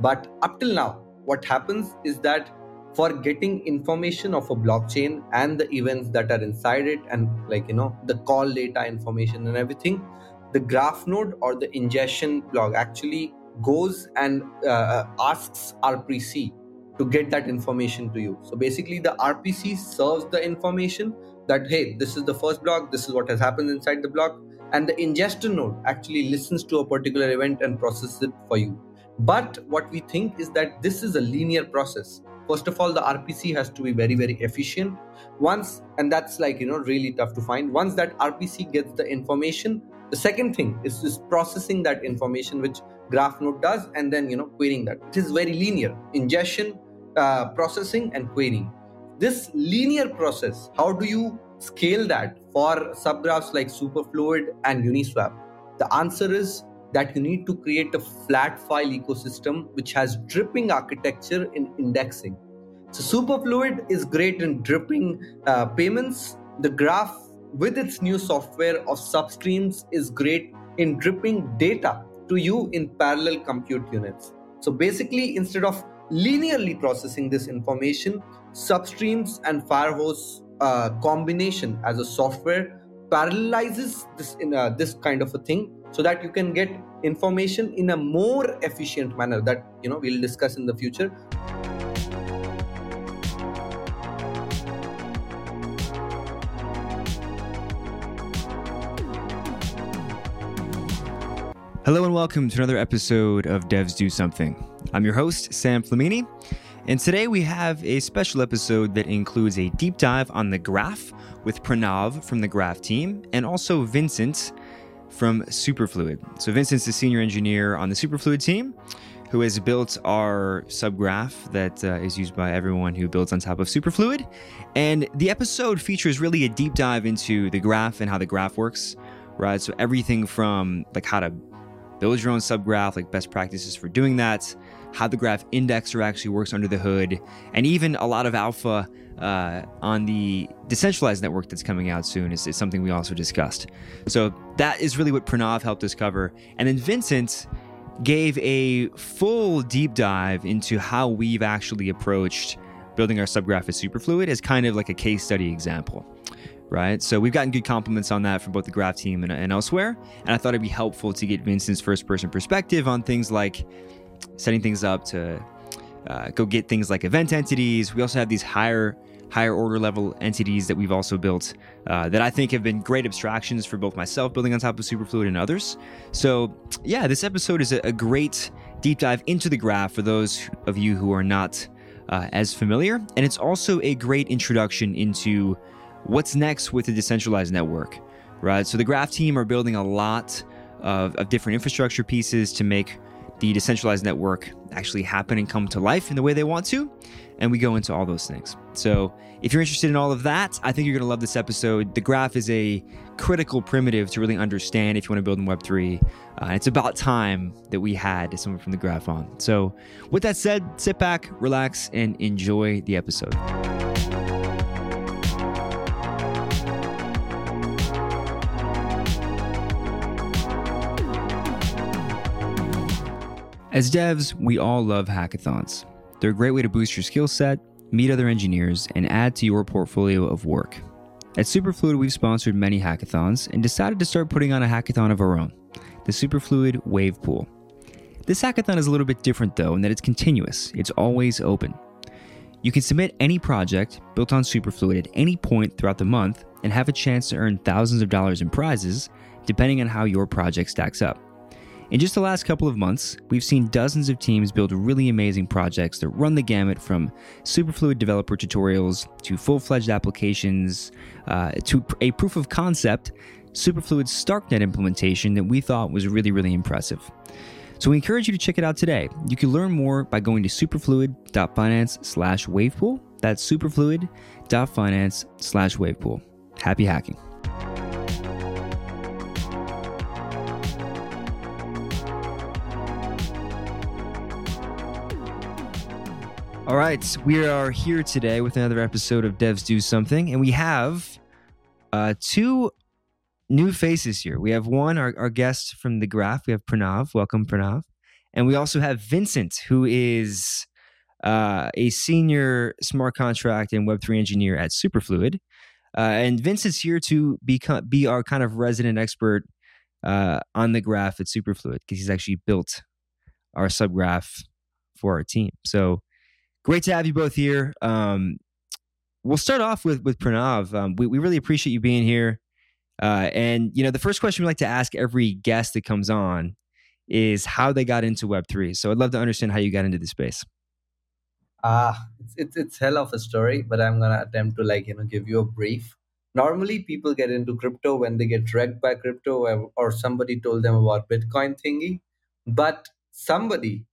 But up till now, what happens is that for getting information of a blockchain and the events that are inside it and like you know the call data information and everything the graph node or the ingestion block actually goes and uh, asks rpc to get that information to you. So basically the rpc serves the information that hey this is the first block this is what has happened inside the block and the ingester node actually listens to a particular event and processes it for you but what we think is that this is a linear process. First of all the rpc has to be very very efficient. Once and that's like you know really tough to find. Once that rpc gets the information the second thing is just processing that information which graph node does and then you know querying that. It is very linear. Ingestion uh, processing and querying. This linear process how do you scale that for subgraphs like superfluid and uniswap? The answer is that you need to create a flat file ecosystem which has dripping architecture in indexing. So Superfluid is great in dripping uh, payments. The graph with its new software of substreams is great in dripping data to you in parallel compute units. So basically, instead of linearly processing this information, substreams and Firehose uh, combination as a software parallelizes this in a, this kind of a thing so that you can get information in a more efficient manner that you know we'll discuss in the future Hello and welcome to another episode of Devs Do Something. I'm your host, Sam Flamini, and today we have a special episode that includes a deep dive on the graph with Pranav from the graph team and also Vincent from Superfluid. So Vincent's the senior engineer on the Superfluid team who has built our subgraph that uh, is used by everyone who builds on top of Superfluid. And the episode features really a deep dive into the graph and how the graph works, right? So everything from like how to build your own subgraph, like best practices for doing that, how the graph indexer actually works under the hood, and even a lot of alpha uh, on the decentralized network that's coming out soon is, is, something we also discussed. So that is really what Pranav helped us cover. And then Vincent gave a full deep dive into how we've actually approached building our subgraph as Superfluid as kind of like a case study example. Right. So we've gotten good compliments on that from both the graph team and, and elsewhere. And I thought it'd be helpful to get Vincent's first person perspective on things like setting things up to uh, go get things like event entities. We also have these higher higher order level entities that we've also built uh, that I think have been great abstractions for both myself building on top of Superfluid and others. So, yeah, this episode is a, a great deep dive into the graph for those of you who are not uh, as familiar. And it's also a great introduction into what's next with the decentralized network, right? So, the graph team are building a lot of, of different infrastructure pieces to make the decentralized network actually happen and come to life in the way they want to. And we go into all those things. So, if you're interested in all of that, I think you're going to love this episode. The graph is a critical primitive to really understand if you want to build in Web3. Uh, it's about time that we had someone from the graph on. So, with that said, sit back, relax, and enjoy the episode. As devs, we all love hackathons. They're a great way to boost your skill set, meet other engineers, and add to your portfolio of work. At Superfluid, we've sponsored many hackathons and decided to start putting on a hackathon of our own, the Superfluid Wave Pool. This hackathon is a little bit different though in that it's continuous, it's always open. You can submit any project built on Superfluid at any point throughout the month and have a chance to earn thousands of dollars in prizes depending on how your project stacks up. In just the last couple of months, we've seen dozens of teams build really amazing projects that run the gamut from Superfluid developer tutorials to full fledged applications uh, to a proof of concept Superfluid StarkNet implementation that we thought was really, really impressive. So we encourage you to check it out today. You can learn more by going to superfluid.finance slash wavepool. That's superfluid.finance slash wavepool. Happy hacking. All right, we are here today with another episode of Devs Do Something, and we have uh, two new faces here. We have one, our, our guest from the Graph. We have Pranav. Welcome, Pranav. And we also have Vincent, who is uh, a senior smart contract and Web3 engineer at Superfluid. Uh, and Vincent's here to become, be our kind of resident expert uh, on the graph at Superfluid because he's actually built our subgraph for our team. So great to have you both here. Um, we'll start off with with Pranav. Um, we, we really appreciate you being here. Uh, and you know, the first question we like to ask every guest that comes on is how they got into Web three. So I'd love to understand how you got into the space. Ah, it's, it's it's hell of a story, but I'm gonna attempt to like you know give you a brief. Normally, people get into crypto when they get dragged by crypto, or, or somebody told them about Bitcoin thingy. But somebody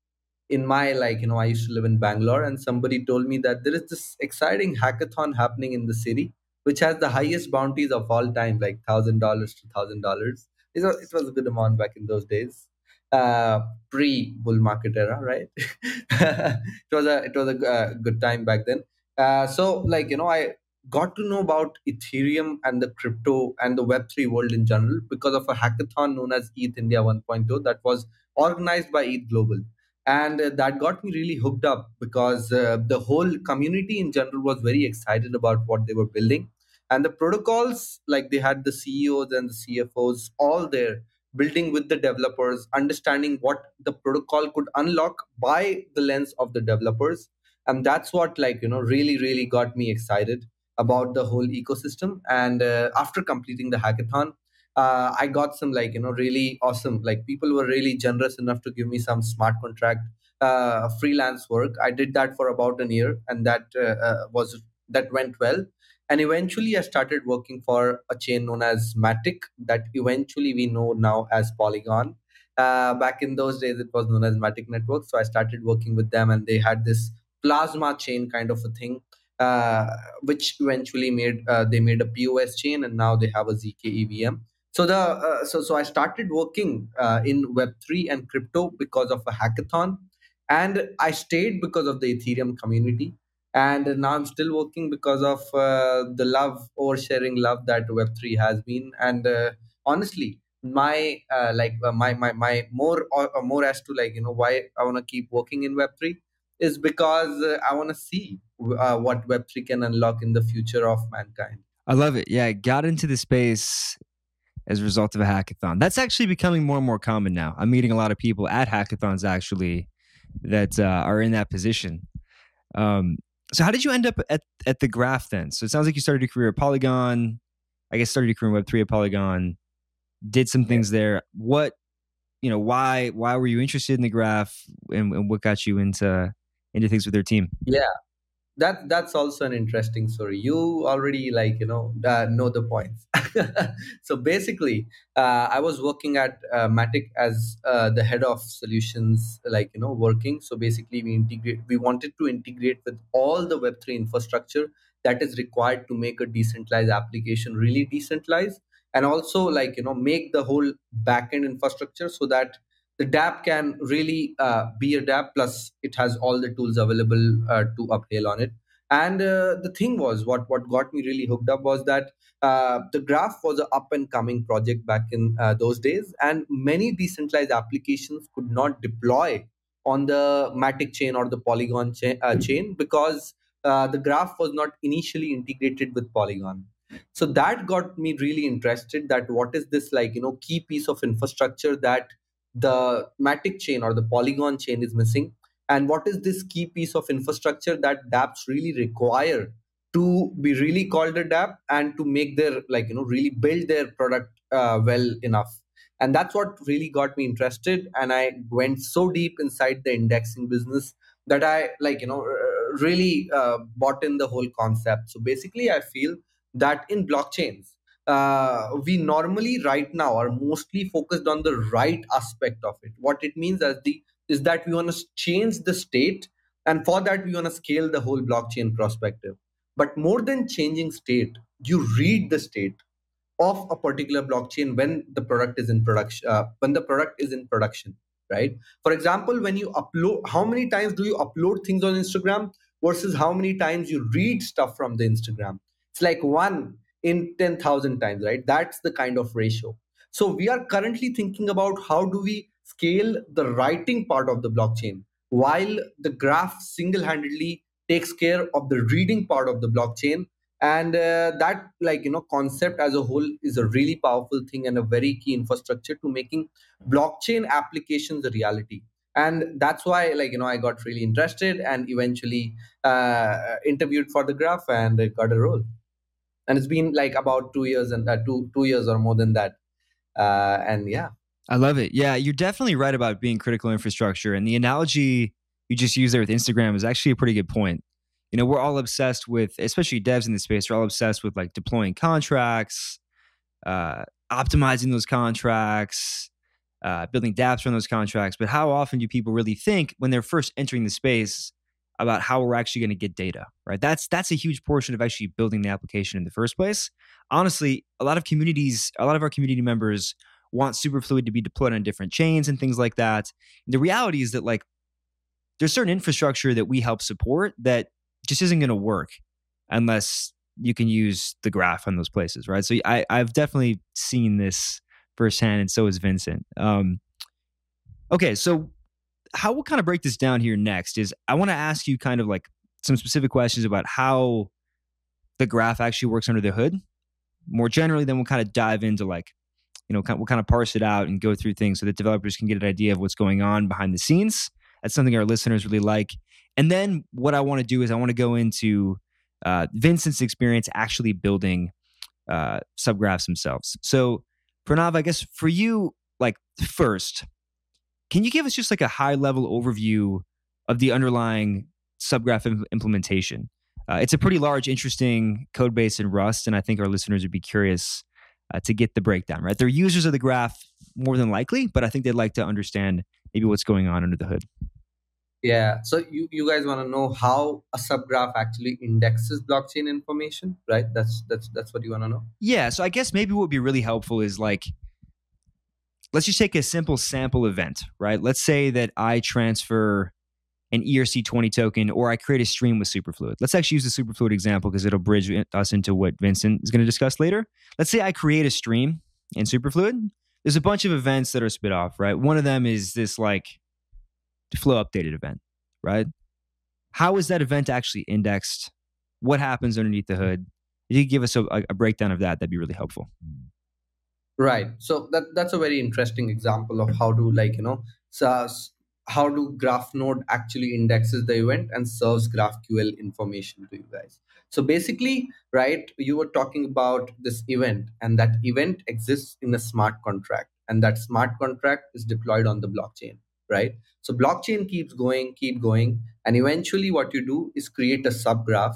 in my like you know i used to live in bangalore and somebody told me that there is this exciting hackathon happening in the city which has the highest bounties of all time like thousand dollars to thousand dollars. It was a good amount back in those days. Uh, pre bull market era right? It was a it was a uh, good time back then. Uh, so like you know i got to know about ethereum and the crypto and the web3 world in general because of a hackathon known as ETHIndia 1.0 that was organized by ETHGlobal and uh, that got me really hooked up because uh, the whole community in general was very excited about what they were building. And the protocols like they had the ceos and the cfos all there building with the developers understanding what the protocol could unlock by the lens of the developers. And that's what like you know really really got me excited about the whole ecosystem. And uh, after completing the hackathon uh, I got some like you know really awesome like people were really generous enough to give me some smart contract uh, freelance work. I did that for about a year, and that uh, uh, was that went well. And eventually, I started working for a chain known as Matic, that eventually we know now as Polygon. Uh, back in those days, it was known as Matic Network. So I started working with them, and they had this plasma chain kind of a thing uh, which eventually made uh, they made a POS chain, and now they have a zk EVM. So the uh, so so I started working uh, in Web three and crypto because of a hackathon, and I stayed because of the Ethereum community, and now I'm still working because of uh, the love or sharing love that Web three has been, and uh, honestly, my uh, like uh, my my my more or more as to like you know why I want to keep working in Web three is because I want to see what Web three can unlock in the future of mankind. I love it. Yeah, I got into the space as a result of a hackathon. That's actually becoming more and more common now. I'm meeting a lot of people at hackathons actually that uh, are in that position. Um, so how did you end up at, at the graph then? So it sounds like you started your career at Polygon. I guess started your career in Web3 at Polygon, did some things there. What, you know, why why were you interested in the graph and, and what got you into into things with their team? Yeah that that's also an interesting story. You already like you know uh, know the points. So basically uh, i was working at uh, matic as uh, the head of solutions like you know working. So basically we integrate we wanted to integrate with all the web3 infrastructure that is required to make a decentralized application really decentralized and also like you know make the whole backend infrastructure so that the dApp can really uh, be a dApp. Plus, it has all the tools available uh, to upscale on it. And uh, the thing was, what what got me really hooked up was that uh, the Graph was an up and coming project back in uh, those days, and many decentralized applications could not deploy on the Matic chain or the Polygon cha- uh, chain because the Graph was not initially integrated with Polygon so that got me really interested that what is this like you know key piece of infrastructure that the matic chain or the polygon chain is missing. And what is this key piece of infrastructure that dapps really require to be really called a dapp and to make their like you know really build their product uh, well enough? And that's what really got me interested and i went so deep inside the indexing business that i like you know really uh, bought in the whole concept. So basically i feel that in blockchains uh, we normally right now are mostly focused on the right aspect of it. What it means as the is that we want to change the state, and for that we want to scale the whole blockchain perspective. But more than changing state, you read the state of a particular blockchain when the product is in production. Uh, when the product is in production, right? For example, when you upload, how many times do you upload things on Instagram versus how many times you read stuff from the Instagram? It's like one in 10,000 times, right? That's the kind of ratio. So we are currently thinking about how do we scale the writing part of the blockchain while the graph single-handedly takes care of the reading part of the blockchain and uh, that like you know concept as a whole is a really powerful thing and a very key infrastructure to making blockchain applications a reality and that's why like you know i got really interested and eventually uh, interviewed for the graph and got a role and it's been like about two years and uh, two two years or more than that. Uh, and yeah. I love it. Yeah you're definitely right about being critical infrastructure and the analogy you just used there with instagram is actually a pretty good point. You know we're all obsessed with especially devs in the space are all obsessed with like deploying contracts uh, optimizing those contracts uh, building dapps on those contracts. But how often do people really think when they're first entering the space about how we're actually going to get data right? That's that's a huge portion of actually building the application in the first place. Honestly a lot of communities a lot of our community members want superfluid to be deployed on different chains and things like that. The reality is that like there's certain infrastructure that we help support that just isn't going to work unless you can use the graph on those places right? So I, i've definitely seen this firsthand and so has vincent. Um, okay so how we'll kind of break this down here next is I want to ask you kind of like some specific questions about how the graph actually works under the hood. More generally, then we'll kind of dive into like, you know, we'll kind of parse it out and go through things so that developers can get an idea of what's going on behind the scenes. That's something our listeners really like. And then what I want to do is I want to go into uh, Vincent's experience actually building uh, subgraphs themselves. So, Pranav, I guess for you, like first, can you give us just like a high level overview of the underlying subgraph Im- implementation? Uh, it's a pretty large, interesting code base in Rust, and I think our listeners would be curious uh, to get the breakdown. Right, they're users of the graph more than likely, but I think they'd like to understand maybe what's going on under the hood. Yeah. So you, you guys want to know how a subgraph actually indexes blockchain information, right? That's that's that's what you want to know. Yeah. So I guess maybe what would be really helpful is like let's just take a simple sample event, right? Let's say that I transfer an ERC20 token or I create a stream with Superfluid. Let's actually use the Superfluid example because it'll bridge us into what Vincent is going to discuss later. Let's say I create a stream in Superfluid. There's a bunch of events that are spit off, right? One of them is this like flow updated event, right? How is that event actually indexed? What happens underneath the hood? If you could give us a, a breakdown of that, that'd be really helpful. Hmm. Right. So that that's a very interesting example of how to like you know so how do graph node actually indexes the event and serves GraphQL information to you guys. So basically, right, you were talking about this event, and that event exists in a smart contract, and that smart contract is deployed on the blockchain, right? So blockchain keeps going, keep going, and eventually, what you do is create a subgraph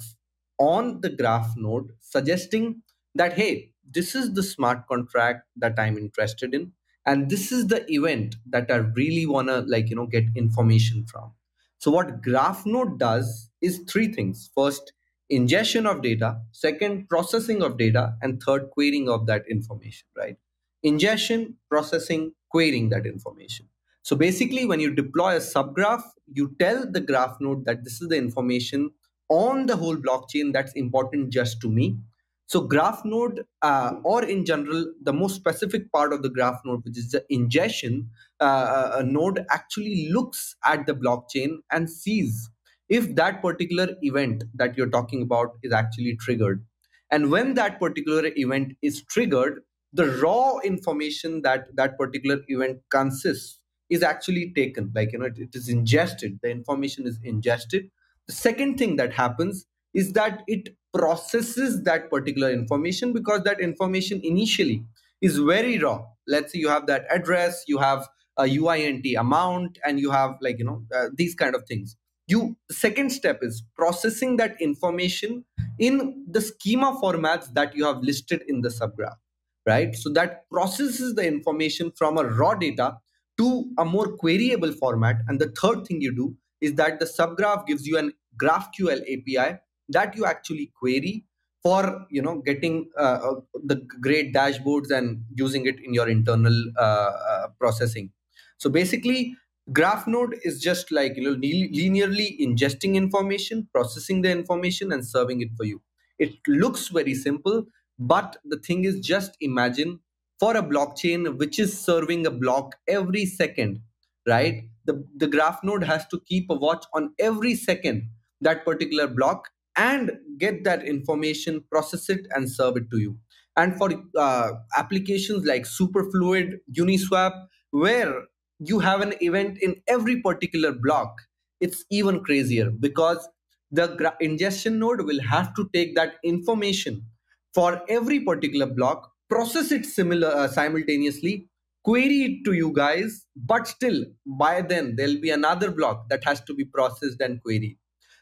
on the graph node, suggesting that hey, this is the smart contract that i'm interested in and this is the event that i really want to like you know get information from. So what graphnode does is three things. First ingestion of data. Second processing of data. And third querying of that information right? Ingestion processing querying that information. So basically when you deploy a subgraph you tell the graph node that this is the information on the whole blockchain that's important just to me so graph node, uh, or in general, the most specific part of the graph node, which is the ingestion, uh, node actually looks at the blockchain and sees if that particular event that you're talking about is actually triggered. And when that particular event is triggered, the raw information that that particular event consists is actually taken. Like, you know, it, it is ingested. The information is ingested. The second thing that happens is that it processes that particular information because that information initially is very raw. Let's say you have that address you have a uint amount and you have like you know uh, these kind of things. You second step is processing that information in the schema formats that you have listed in the subgraph right? So that processes the information from a raw data to a more queryable format. And the third thing you do is that the subgraph gives you an graphql api that you actually query for you know getting uh, uh, the great dashboards and using it in your internal uh, uh, processing so basically graph node is just like you know linearly ingesting information processing the information and serving it for you it looks very simple but the thing is just imagine for a blockchain which is serving a block every second, right? The, the graph node has to keep a watch on every second that particular block and get that information, process it, and serve it to you. And for uh, applications like Superfluid, Uniswap, where you have an event in every particular block, it's even crazier because the gra- ingestion node will have to take that information for every particular block, process it similar uh, simultaneously, query it to you guys, but still by then there'll be another block that has to be processed and queried.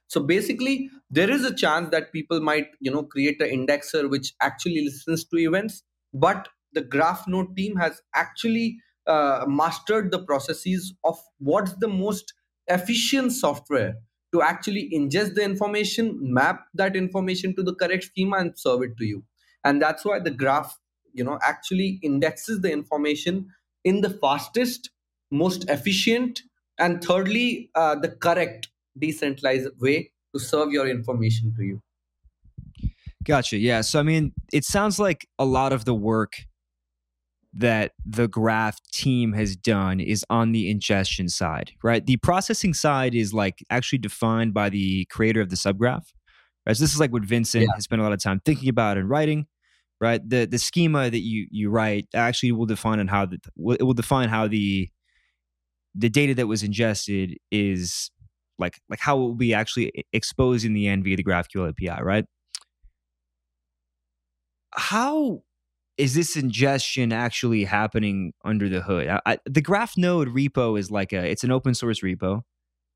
So basically, there is a chance that people might, you know, create an indexer which actually listens to events, but the graph node team has actually uh, mastered the processes of what's the most efficient software to actually ingest the information, map that information to the correct schema, and serve it to you. And that's why the graph, you know, actually indexes the information in the fastest, most efficient, and thirdly, uh, the correct decentralized way to serve your information to you. Gotcha. Yeah. So, I mean, it sounds like a lot of the work that the graph team has done is on the ingestion side, right? The processing side is like actually defined by the creator of the subgraph. Right? So this is like what Vincent yeah. has spent a lot of time thinking about and writing, right? The the schema that you you write actually will define on how the it will define how the the data that was ingested is like like how will be actually exposed in the end via the GraphQL API, right? How is this ingestion actually happening under the hood? I, I, the Graph Node repo is like a it's an open source repo.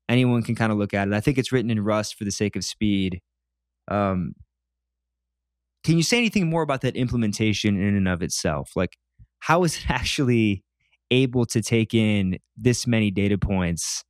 Anyone can kind of look at it. I think it's written in Rust for the sake of speed. Um, can you say anything more about that implementation in and of itself? Like, how is it actually able to take in this many data points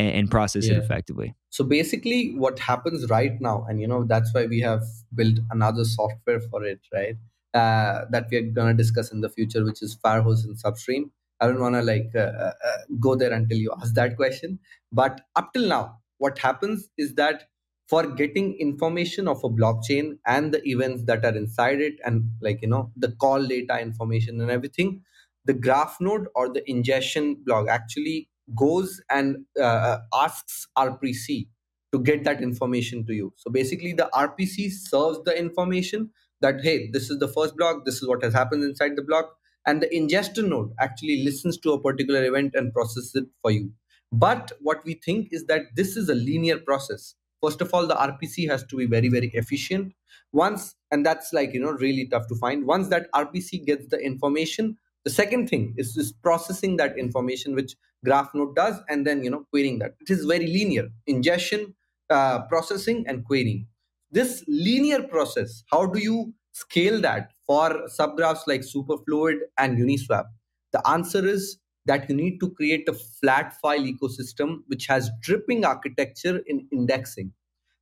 and, and process yeah. it effectively? So basically, what happens right now, and you know that's why we have built another software for it, right? uh, that we're gonna discuss in the future, which is Firehose and Substream. I don't want to like uh, uh, uh, go there until you ask that question. But up till now, what happens is that for getting information of a blockchain and the events that are inside it, and like you know the call data information and everything, the graph node or the ingestion block actually goes and uh, uh asks RPC to get that information to you. So basically, the RPC serves the information that hey this is the first block this is what has happened inside the block and the ingester node actually listens to a particular event and processes it for you. But what we think is that this is a linear process. First of all the rpc has to be very very efficient. Once and that's like you know really tough to find. Once that rpc gets the information the second thing is just processing that information which graph node does and then you know querying that. It is very linear. Ingestion uh, processing and querying. This linear process how do you scale that for subgraphs like superfluid and uniswap? The answer is that you need to create a flat file ecosystem which has dripping architecture in indexing.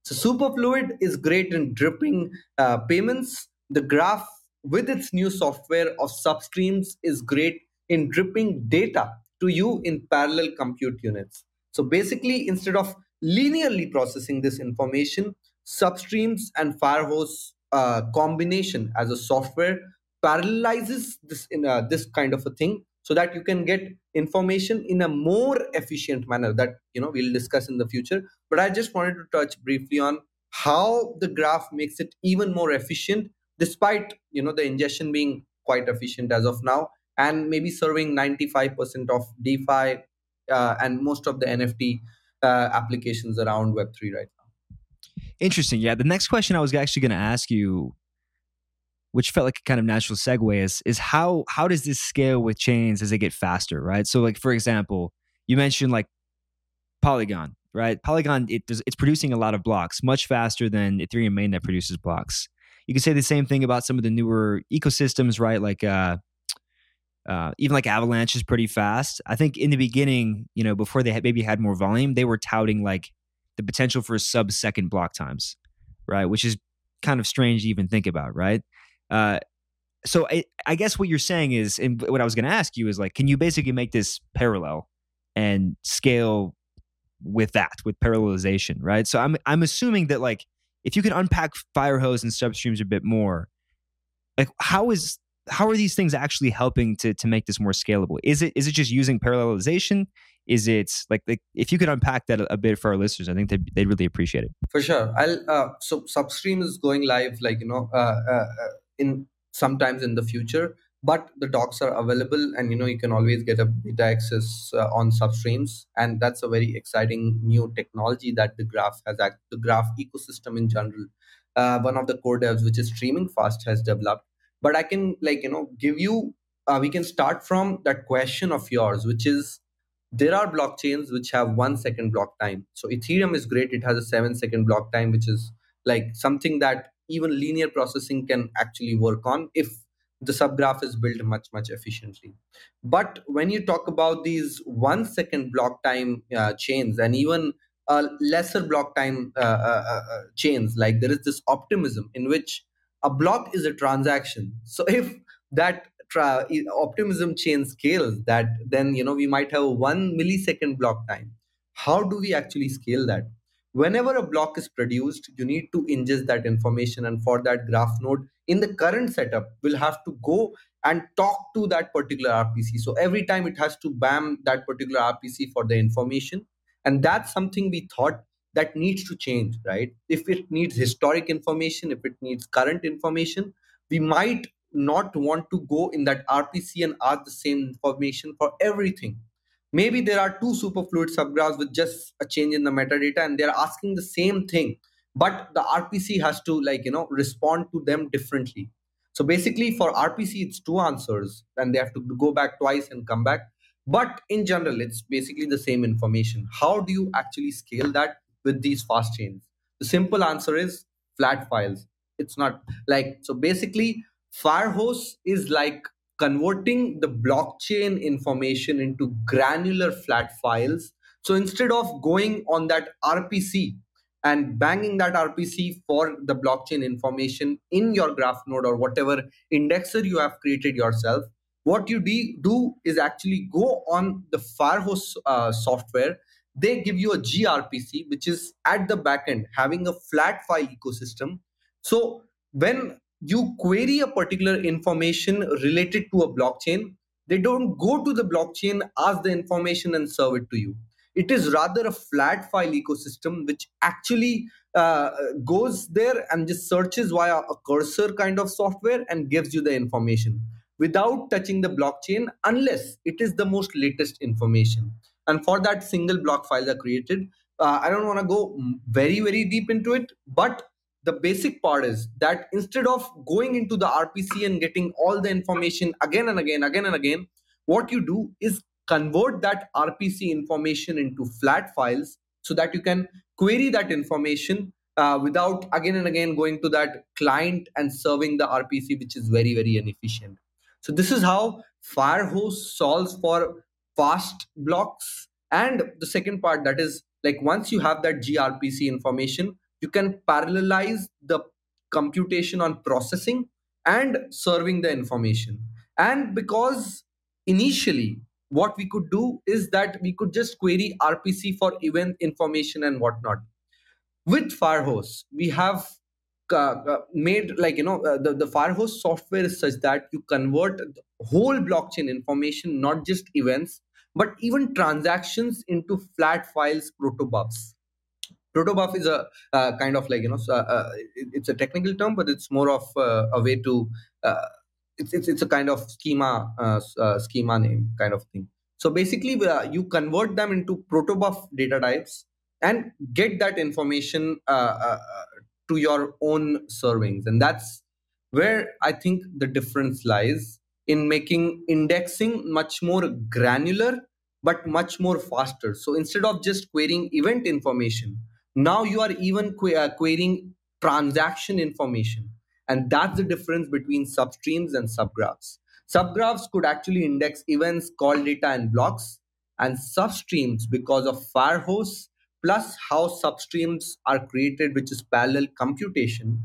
So superfluid is great in dripping uh, payments. The graph with its new software of substreams is great in dripping data to you in parallel compute units. So basically instead of linearly processing this information Substreams and Firehose uh, combination as a software parallelizes this in a, this kind of a thing so that you can get information in a more efficient manner that you know we'll discuss in the future. But i just wanted to touch briefly on how the graph makes it even more efficient despite you know the ingestion being quite efficient as of now and maybe serving 95% of defi uh, and most of the nft uh, applications around web3 right now. Interesting. Yeah. The next question I was actually going to ask you, which felt like a kind of natural segue, is is how how does this scale with chains as they get faster, right? So, like for example, you mentioned like Polygon, right? Polygon it does, it's producing a lot of blocks much faster than Ethereum mainnet produces blocks. You can say the same thing about some of the newer ecosystems, right? Like uh, uh, even like Avalanche is pretty fast. I think in the beginning, you know, before they had, maybe had more volume, they were touting like the potential for sub second block times, right? Which is kind of strange to even think about, right? Uh, so I, I guess what you're saying is, and what I was going to ask you is like, can you basically make this parallel and scale with that, with parallelization, right? So I'm I'm assuming that like if you can unpack Firehose and substreams a bit more, like how is how are these things actually helping to to make this more scalable? Is it is it just using parallelization? Is it like, like if you could unpack that a, a bit for our listeners, I think they'd, they'd really appreciate it. For sure. I'll uh, so Substream is going live like you know uh, uh, uh in sometimes in the future but the docs are available and you know you can always get a beta access uh, on substreams. And that's a very exciting new technology that the graph has act- the graph ecosystem in general uh, one of the core devs which is StreamingFast has developed. But i can like you know give you uh, we can start from that question of yours which is there are blockchains which have one second block time. So ethereum is great. It has a seven second block time which is like something that even linear processing can actually work on if the subgraph is built much much efficiently. But when you talk about these one second block time uh, chains and even uh, lesser block time uh, uh, uh, uh, chains like there is this optimism in which a block is a transaction. So if that tra- optimism chain scales that then you know we might have one millisecond block time. How do we actually scale that? Whenever a block is produced you need to ingest that information and for that graph node in the current setup will have to go and talk to that particular rpc so every time it has to bam that particular rpc for the information. And that's something we thought that needs to change right? If it needs historic information if it needs current information we might not want to go in that rpc and ask the same information for everything. Maybe there are two superfluid subgraphs with just a change in the metadata and they're asking the same thing but the rpc has to like you know respond to them differently. So basically for rpc it's two answers and they have to go back twice and come back. But in general it's basically the same information. How do you actually scale that with these fast chains? The simple answer is flat files. It's not like so basically firehose is like converting the blockchain information into granular flat files. So instead of going on that RPC and banging that RPC for the blockchain information in your graph node or whatever indexer you have created yourself, what you do is actually go on the Firehose uh, software. They give you a gRPC, which is at the backend having a flat file ecosystem. So when you query a particular information related to a blockchain, they don't go to the blockchain, ask the information, and serve it to you. It is rather a flat file ecosystem which actually uh, goes there and just searches via a cursor kind of software and gives you the information without touching the blockchain unless it is the most latest information. And for that, single block files are created. Uh, I don't want to go very, very deep into it, but the basic part is that instead of going into the RPC and getting all the information again and again, again and again, what you do is convert that RPC information into flat files so that you can query that information uh, without again and again going to that client and serving the RPC, which is very, very inefficient. So, this is how Firehose solves for fast blocks. And the second part that is like once you have that gRPC information, you can parallelize the computation on processing and serving the information and because initially what we could do is that we could just query rpc for event information and whatnot. With firehose we have uh, uh, made like you know uh, the, the firehose software is such that you convert whole blockchain information not just events but even transactions into flat files protobufs. Protobuf is a uh, kind of like you know uh, it's a technical term but it's more of a way to uh, it's, it's it's a kind of schema uh, schema name kind of thing. So basically you convert them into protobuf data types and get that information to your own servings. And that's where i think the difference lies in making indexing much more granular but much more faster. So instead of just querying event information now you are even que- uh, querying transaction information. And that's the difference between substreams and subgraphs. Subgraphs could actually index events, call data, and blocks. And substreams, because of Firehose, plus how substreams are created, which is parallel computation,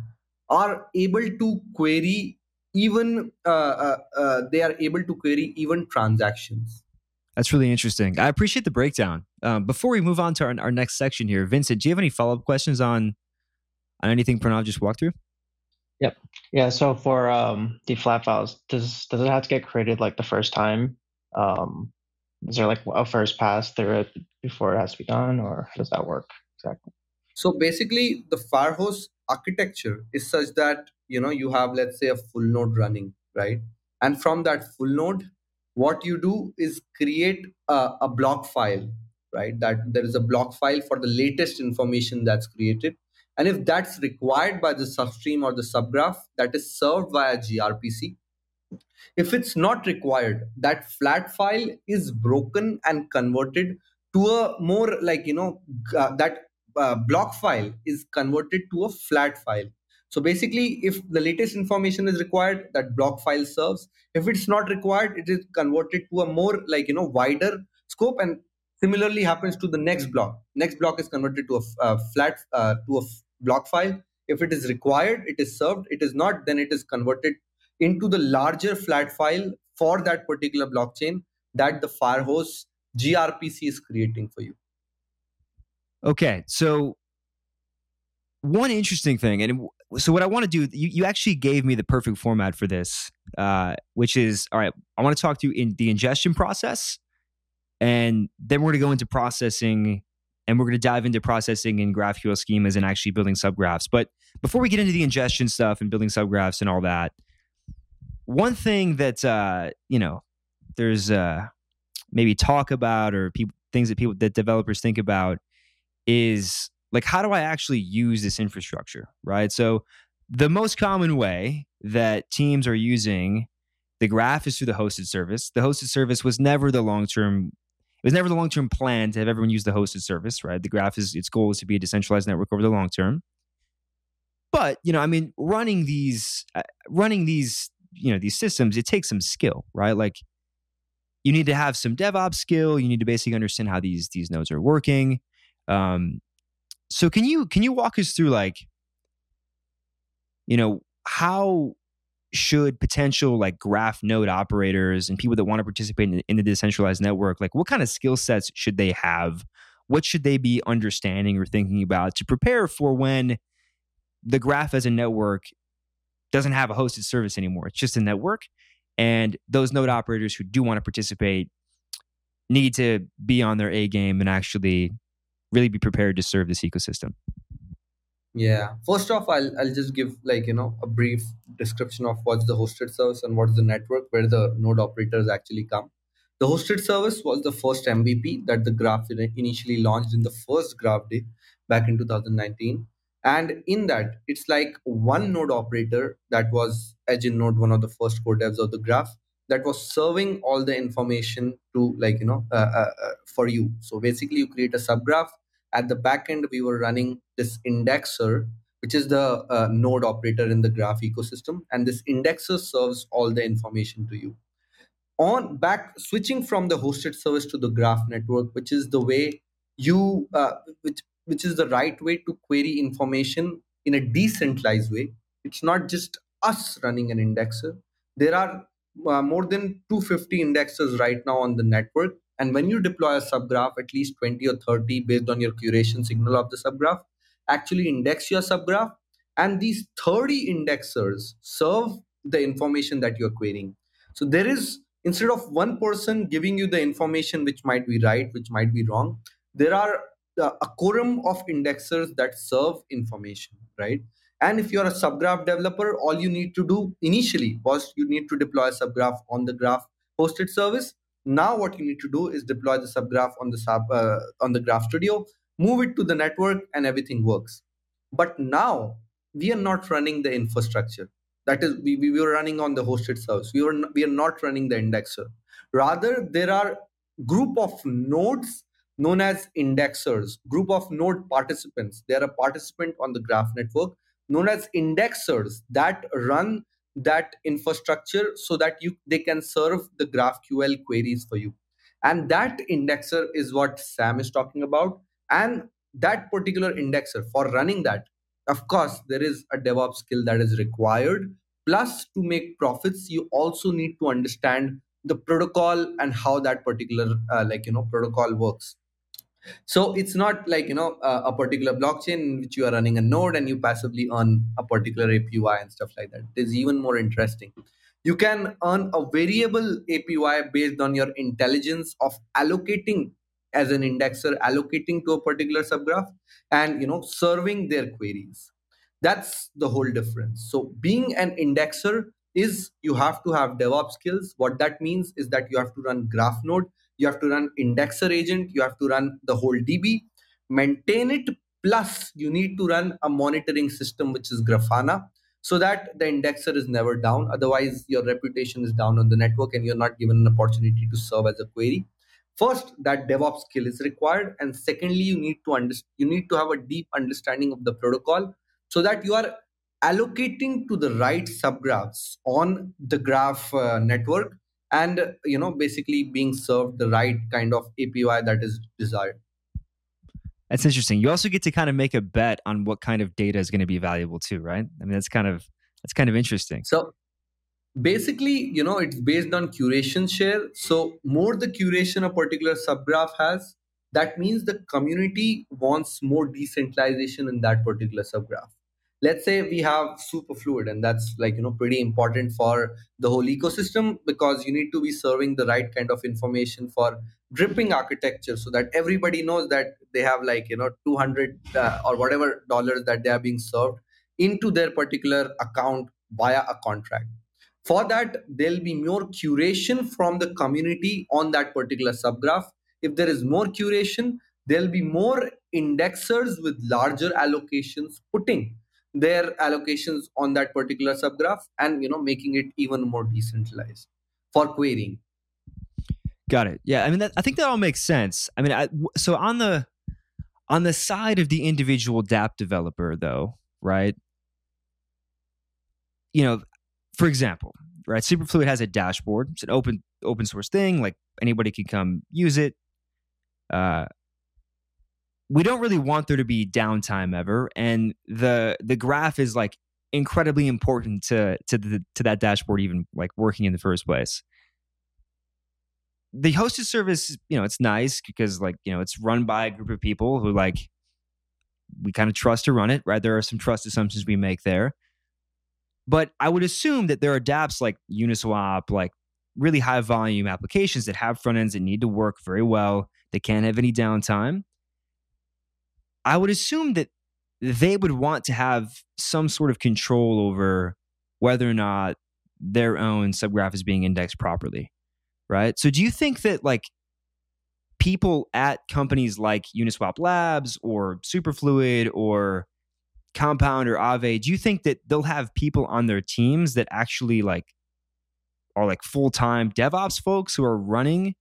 are able to query even uh, uh, uh, they are able to query even transactions that's really interesting. I appreciate the breakdown. Um, before we move on to our, our next section here, Vincent, do you have any follow up questions on on anything Pranav just walked through? Yep. Yeah. So for um, the flat files, does does it have to get created like the first time? Um, is there like a first pass through it before it has to be done, or how does that work exactly? So basically, the Firehose architecture is such that you know you have let's say a full node running, right? And from that full node, what you do is create a, a block file, right? That there is a block file for the latest information that's created. And if that's required by the substream or the subgraph, that is served via gRPC. If it's not required, that flat file is broken and converted to a more like, you know, uh, that uh, block file is converted to a flat file. So basically, if the latest information is required, that block file serves. If it's not required, it is converted to a more like you know wider scope, and similarly happens to the next block. Next block is converted to a, a flat uh, to a block file. If it is required, it is served. It is not, then it is converted into the larger flat file for that particular blockchain that the Firehose gRPC is creating for you. Okay, so one interesting thing, and so what I want to do, you, you actually gave me the perfect format for this, uh, which is all right. I want to talk to you in the ingestion process, and then we're going to go into processing, and we're going to dive into processing and GraphQL schemas and actually building subgraphs. But before we get into the ingestion stuff and building subgraphs and all that, one thing that uh, you know, there's uh, maybe talk about or people things that people that developers think about is like how do I actually use this infrastructure, right? So the most common way that teams are using the graph is through the hosted service. The hosted service was never the long term. It was never the long term plan to have everyone use the hosted service, right? The graph is its goal is to be a decentralized network over the long term. But you know, I mean, running these, uh, running these, you know, these systems, it takes some skill, right? Like, you need to have some DevOps skill. You need to basically understand how these these nodes are working. Um, so can you can you walk us through like, you know, how should potential like graph node operators and people that want to participate in, in the decentralized network like what kind of skill sets should they have what should they be understanding or thinking about to prepare for when the graph as a network doesn't have a hosted service anymore it's just a network and those node operators who do want to participate need to be on their a game and actually really be prepared to serve this ecosystem? Yeah. First off, I'll I'll just give like you know a brief description of what's the hosted service and what's the network where the node operators actually come. The hosted service was the first MVP that the graph initially launched in the first graph day back in 2019. And in that, it's like one node operator that was Edge & Node, one of the first core devs of the graph, that was serving all the information to like you know uh, uh, uh, for you. So basically, you create a subgraph at the back end we were running this indexer which is the uh, node operator in the graph ecosystem and this indexer serves all the information to you. On back switching from the hosted service to the graph network which is the way you uh, which which is the right way to query information in a decentralized way. It's not just us running an indexer. There are uh, more than 250 indexers right now on the network and when you deploy a subgraph, at least 20 or 30 based on your curation signal of the subgraph, actually index your subgraph. And these 30 indexers serve the information that you're querying. So there is, instead of one person giving you the information which might be right, which might be wrong, there are uh, a quorum of indexers that serve information, right? And if you're a subgraph developer, all you need to do initially was you need to deploy a subgraph on the graph hosted service now what you need to do is deploy the subgraph on the sub uh, on the Graph Studio, move it to the network, and everything works. But now we are not running the infrastructure. That is, we, we were running on the hosted service. We were we are not running the indexer. Rather, there are group of nodes known as indexers, group of node participants. They are a participant on the graph network known as indexers that run that infrastructure so that you they can serve the graphql queries for you. And that indexer is what sam is talking about. And that particular indexer for running that of course there is a devops skill that is required. Plus to make profits you also need to understand the protocol and how that particular uh, like you know protocol works So it's not like you know a, particular blockchain in which you are running a node and you passively earn a particular APY and stuff like that. It is even more interesting. You can earn a variable APY based on your intelligence of allocating as an indexer, allocating to a particular subgraph, and you know serving their queries. That's the whole difference. So being an indexer is you have to have DevOps skills. What that means is that you have to run GraphNode you have to run indexer agent you have to run the whole db maintain it plus you need to run a monitoring system which is grafana so that the indexer is never down. Otherwise your reputation is down on the network and you're not given an opportunity to serve as a query. First that devops skill is required and secondly you need to understand you need to have a deep understanding of the protocol so that you are allocating to the right subgraphs on the graph uh, network and you know basically being served the right kind of api that is desired. That's interesting. You also get to kind of make a bet on what kind of data is going to be valuable too right? I mean that's kind of that's kind of interesting. So basically you know it's based on curation share. So more the curation a particular subgraph has that means the community wants more decentralization in that particular subgraph let's say we have superfluid and that's like you know pretty important for the whole ecosystem because you need to be serving the right kind of information for dripping architecture so that everybody knows that they have like you know 200 uh, or whatever dollars that they are being served into their particular account via a contract. For that there'll be more curation from the community on that particular subgraph. If there is more curation there'll be more indexers with larger allocations putting their allocations on that particular subgraph and you know making it even more decentralized for querying. Got it. Yeah i mean that, i think that all makes sense. I mean I, so on the on the side of the individual dApp developer though right? You know for example right superfluid has a dashboard. It's an open open source thing like anybody can come use it. Uh we don't really want there to be downtime ever and the the graph is like incredibly important to to the to that dashboard even like working in the first place. The hosted service you know it's nice because like you know it's run by a group of people who like we kind of trust to run it right? There are some trust assumptions we make there. But i would assume that there are dapps like uniswap like really high volume applications that have front ends that need to work very well they can't have any downtime I would assume that they would want to have some sort of control over whether or not their own subgraph is being indexed properly. Right. So do you think that like people at companies like Uniswap Labs or Superfluid or Compound or Aave, do you think that they'll have people on their teams that actually like are like full time DevOps folks who are running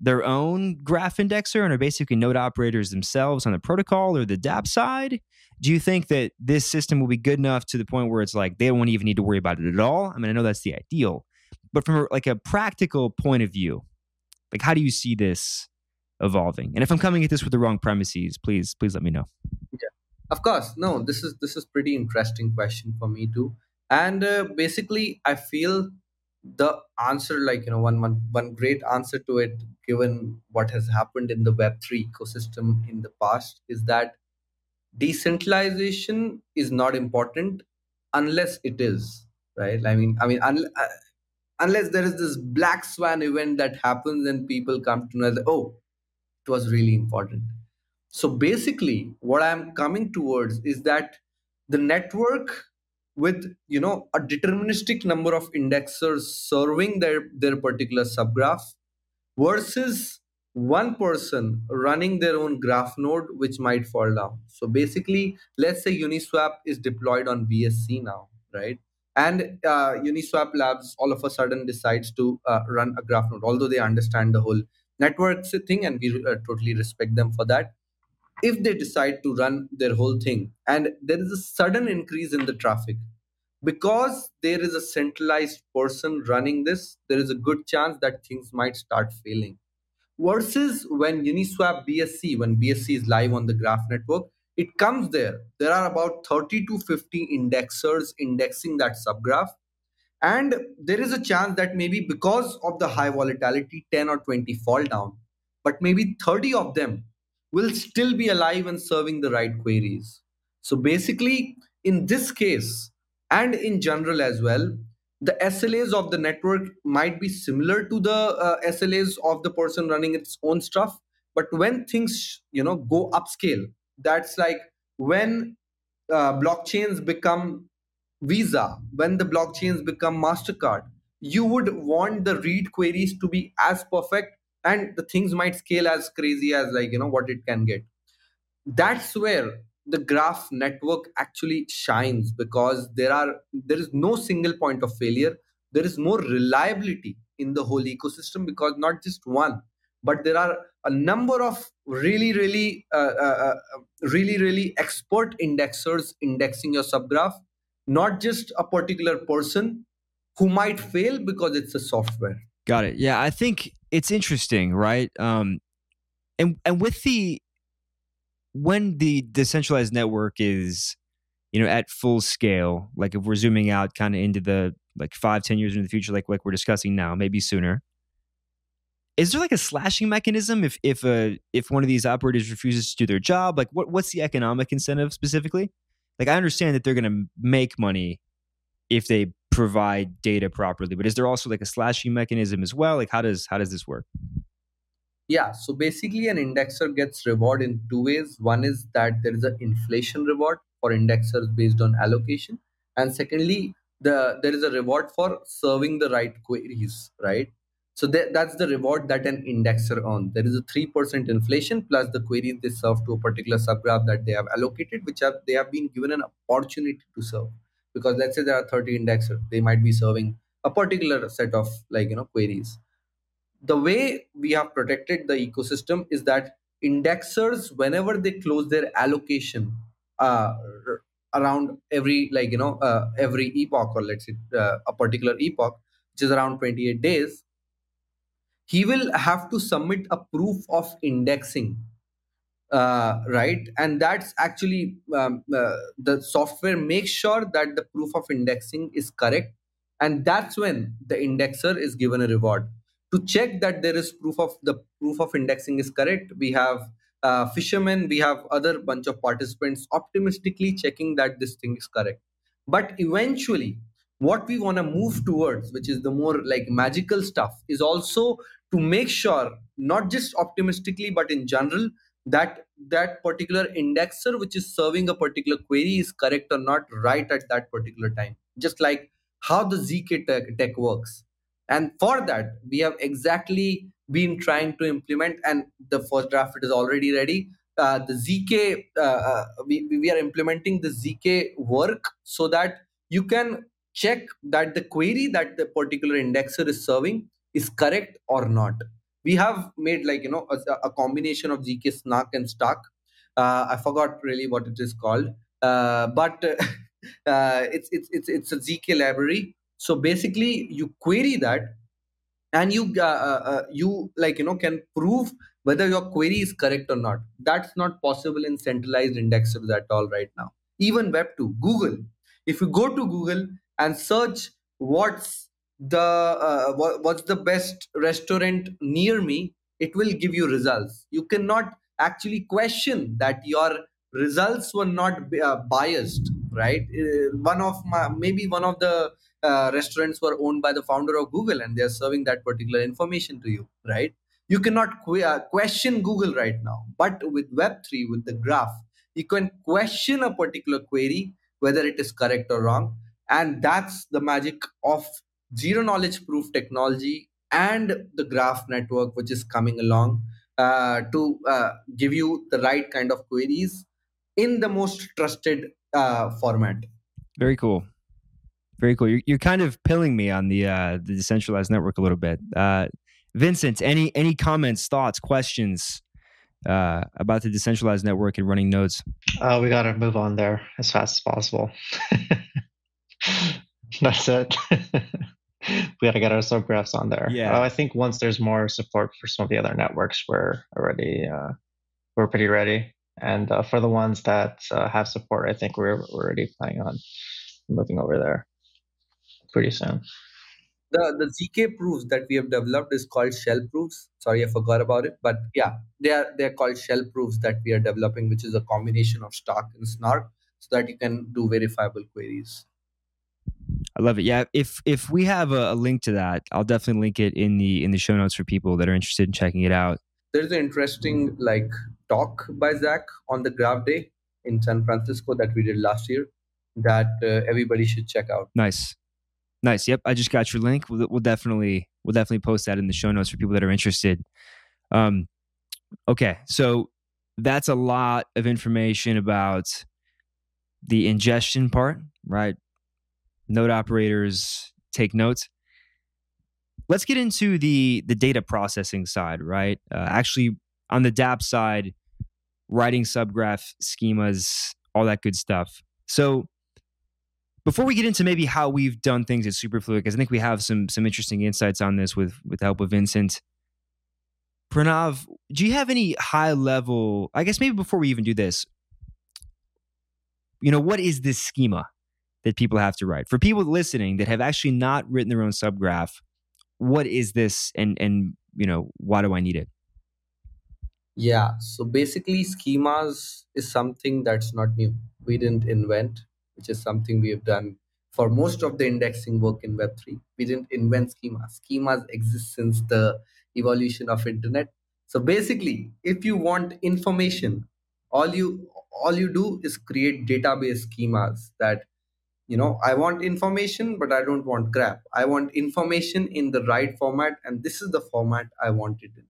their own graph indexer and are basically node operators themselves on the protocol or the dApp side? Do you think that this system will be good enough to the point where it's like they won't even need to worry about it at all? I mean, I know that's the ideal, but from like a practical point of view, like how do you see this evolving? And if I'm coming at this with the wrong premises, please please let me know. Yeah, of course. No, this is this is pretty interesting question for me too. And uh, basically, I feel the answer like you know one, one one great answer to it given what has happened in the web3 ecosystem in the past is that decentralization is not important unless it is right? I mean i mean un- uh, unless there is this black swan event that happens and people come to know that oh it was really important. So basically what i'm coming towards is that the network with you know a deterministic number of indexers serving their their particular subgraph versus one person running their own graph node which might fall down. So basically let's say uniswap is deployed on bsc now right? And uh, uniswap labs all of a sudden decides to uh, run a graph node although they understand the whole network thing and we uh, totally respect them for that. If they decide to run their whole thing and there is a sudden increase in the traffic because there is a centralized person running this there is a good chance that things might start failing. Versus when uniswap bsc when bsc is live on the graph network it comes there. There are about 30 to 50 indexers indexing that subgraph. And there is a chance that maybe because of the high volatility 10 or 20 fall down but maybe 30 of them will still be alive and serving the right queries. So basically, in this case, and in general as well, the SLAs of the network might be similar to the uh, SLAs of the person running its own stuff. But when things, you know, go upscale, that's like when uh, blockchains become Visa, when the blockchains become MasterCard, you would want the read queries to be as perfect and the things might scale as crazy as like, you know, what it can get. That's where the graph network actually shines because there are there is no single point of failure. There is more reliability in the whole ecosystem because not just one but there are a number of really really uh, uh, uh, really really expert indexers indexing your subgraph. Not just a particular person who might fail because it's a software. Got it. Yeah i think it's interesting right? Um and and with the when the decentralized network is you know at full scale like if we're zooming out kind of into the like five ten years into the future like like we're discussing now maybe sooner is there like a slashing mechanism if if a if one of these operators refuses to do their job? Like what what's the economic incentive specifically? Like i understand that they're going to make money if they provide data properly but is there also like a slashing mechanism as well? Like how does how does this work yeah so basically an indexer gets reward in two ways. One is that there is an inflation reward for indexers based on allocation. And secondly the there is a reward for serving the right queries right? So that, that's the reward that an indexer earns. There is a 3% inflation plus the queries they serve to a particular subgraph that they have allocated which have they have been given an opportunity to serve. Because let's say there are 30 indexers they might be serving a particular set of like you know queries the way we have protected the ecosystem is that indexers whenever they close their allocation uh, around every like you know uh, every epoch or let's say uh, a particular epoch which is around 28 days he will have to submit a proof of indexing uh, right? And that's actually um, uh, the software makes sure that the proof of indexing is correct and that's when the indexer is given a reward to check that there is proof of the proof of indexing is correct we have uh, fishermen we have other bunch of participants optimistically checking that this thing is correct. But eventually what we want to move towards which is the more like magical stuff is also to make sure not just optimistically but in general that that particular indexer which is serving a particular query is correct or not right at that particular time. Just like how the zk tech, tech works and for that we have exactly been trying to implement and the first draft is already ready. Uh, the zk uh, uh, we, we are implementing the zk work so that you can check that the query that the particular indexer is serving is correct or not. We have made like you know a, a combination of zk snark and stark. Uh, i forgot really what it is called. Uh, but uh, it's, it's it's it's a zk library so basically you query that and you uh, uh, uh, you like you know can prove whether your query is correct or not. That's not possible in centralized indexers at all right now. Even web 2 google. If you go to google and search what's the uh, what, what's the best restaurant near me it will give you results. You cannot actually question that your results were not uh, biased right? Uh, one of my maybe one of the uh, restaurants were owned by the founder of google and they're serving that particular information to you right you cannot uh, question google right now but with web3 with the graph you can question a particular query whether it is correct or wrong and that's the magic of zero knowledge proof technology and the graph network which is coming along uh, to uh, give you the right kind of queries in the most trusted uh, format. Very cool. Very cool. You're, you're kind of pilling me on the uh, the decentralized network a little bit. Uh, Vincent, any any comments, thoughts, questions uh, about the decentralized network and running nodes? Uh, we got to move on there as fast as possible. That's it. we got to get our subgraphs on there. Yeah. Uh, I think once there's more support for some of the other networks, we're already uh, we're pretty ready. And uh, for the ones that uh, have support, I think we're, we're already planning on moving over there pretty soon. the the zk proofs that we have developed is called shell proofs sorry i forgot about it but yeah they are they are called shell proofs that we are developing which is a combination of Stark and snark so that you can do verifiable queries I love it. Yeah, if if we have a, a, link to that, I'll definitely link it in the in the show notes for people that are interested in checking it out. There's an interesting like talk by Zach on the Graph Day in San Francisco that we did last year that uh, everybody should check out. Nice, nice. Yep, I just got your link. We'll, we'll definitely we'll definitely post that in the show notes for people that are interested. Um, okay, so that's a lot of information about the ingestion part, right? node operators take notes. Let's get into the the data processing side, right? Uh, actually, on the dApp side, writing subgraph schemas, all that good stuff. So, before we get into maybe how we've done things at Superfluid, because I think we have some some interesting insights on this with with the help of Vincent. Pranav, do you have any high level? I guess maybe before we even do this, you know, what is this schema? that people have to write. For people listening that have actually not written their own subgraph, what is this and and you know, why do I need it? Yeah, so basically schemas is something that's not new. We didn't invent, which is something we have done for most of the indexing work in web3. We didn't invent schemas. Schemas exist since the evolution of internet. So basically, if you want information, all you all you do is create database schemas that you know i want information but i don't want crap i want information in the right format and this is the format i want it in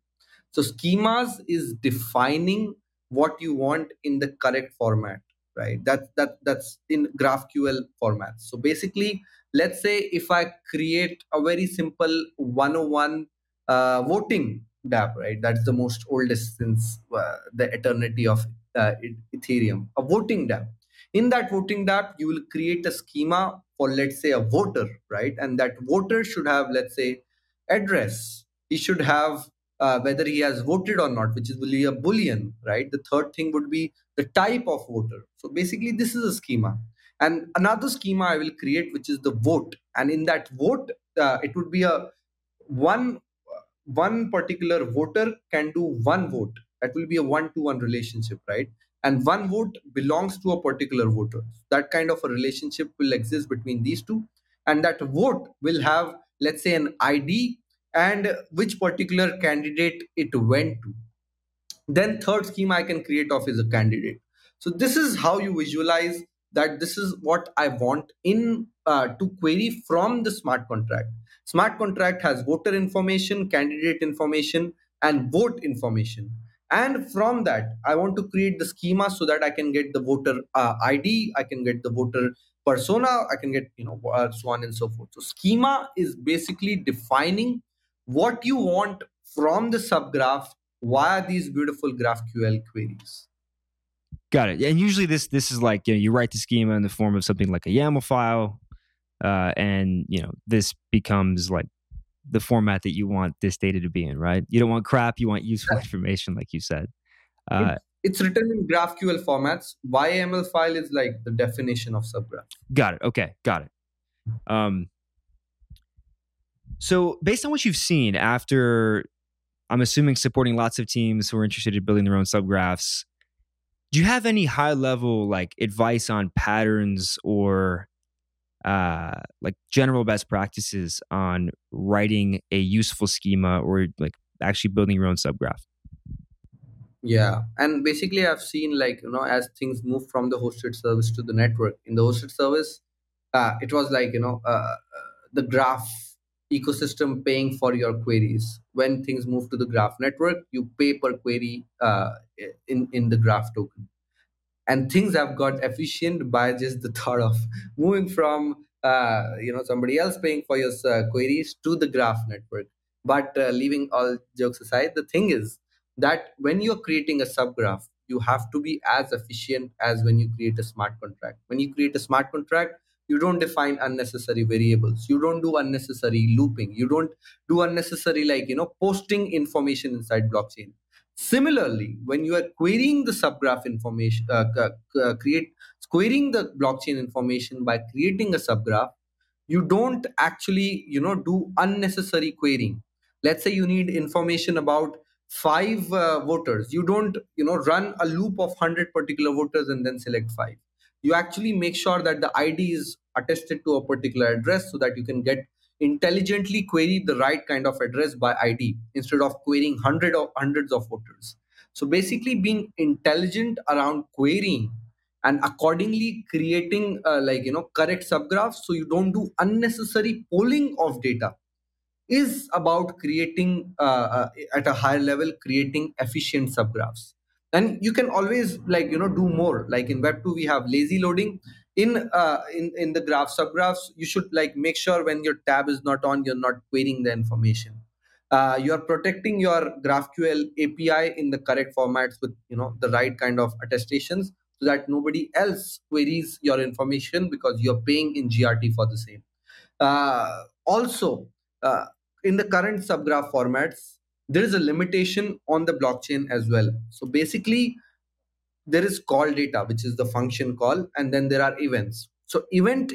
so schemas is defining what you want in the correct format right? That that that's in graphql format. So basically let's say if i create a very simple 101 uh, voting dapp right? That's the most oldest since uh, the eternity of uh, ethereum. A voting dapp. In that voting dapp you will create a schema for let's say a voter right? And that voter should have let's say address. He should have uh, whether he has voted or not which is really a boolean right? The third thing would be the type of voter. So basically this is a schema. And another schema i will create which is the vote. And in that vote uh, it would be a one one particular voter can do one vote. That will be a one to one relationship right? And one vote belongs to a particular voter. That kind of a relationship will exist between these two, and that vote will have, let's say, an ID and which particular candidate it went to. Then, third schema I can create of is a candidate. So, this is how you visualize that this is what I want in uh, to query from the smart contract. Smart contract has voter information, candidate information, and vote information and from that i want to create the schema so that i can get the voter uh, id i can get the voter persona i can get you know uh, so on and so forth so schema is basically defining what you want from the subgraph via these beautiful graphql queries got it and usually this this is like you know you write the schema in the form of something like a yaml file uh, and you know this becomes like the format that you want this data to be in, right? You don't want crap, you want useful information, like you said. Uh, it's, written in GraphQL formats. YAML file is like the definition of subgraph. Got it. Okay, got it. Um, so, based on what you've seen after, I'm assuming supporting lots of teams who are interested in building their own subgraphs, do you have any high level like advice on patterns or uh, like general best practices on writing a useful schema or like actually building your own subgraph? Yeah and basically i've seen like you know as things move from the hosted service to the network. In the hosted service uh, it was like you know uh, uh the graph ecosystem paying for your queries. When things move to the graph network you pay per query uh, in in the graph token. And things have got efficient by just the thought of moving from uh, you know somebody else paying for your uh, queries to the graph network. But uh, leaving all jokes aside the thing is that when you're creating a subgraph you have to be as efficient as when you create a smart contract. When you create a smart contract you don't define unnecessary variables. You don't do unnecessary looping. You don't do unnecessary like you know posting information inside blockchain. Similarly, when you are querying the subgraph information, uh, uh, create querying the blockchain information by creating a subgraph, you don't actually you know do unnecessary querying. Let's say you need information about five uh, voters. You don't you know run a loop of 100 particular voters and then select five you actually make sure that the id is attested to a particular address so that you can get intelligently query the right kind of address by id instead of querying hundred of hundreds of voters. So basically being intelligent around querying and accordingly creating uh, like you know correct subgraphs so you don't do unnecessary polling of data is about creating uh, uh, at a higher level creating efficient subgraphs and you can always like you know do more. Like in web 2 we have lazy loading. In uh, in in the graph subgraphs you should like make sure when your tab is not on you're not querying the information. Uh, you are protecting your graphql api in the correct formats with you know the right kind of attestations so that nobody else queries your information because you're paying in grt for the same. Uh, also uh, in the current subgraph formats there is a limitation on the blockchain as well. So basically there is call data which is the function call and then there are events. So event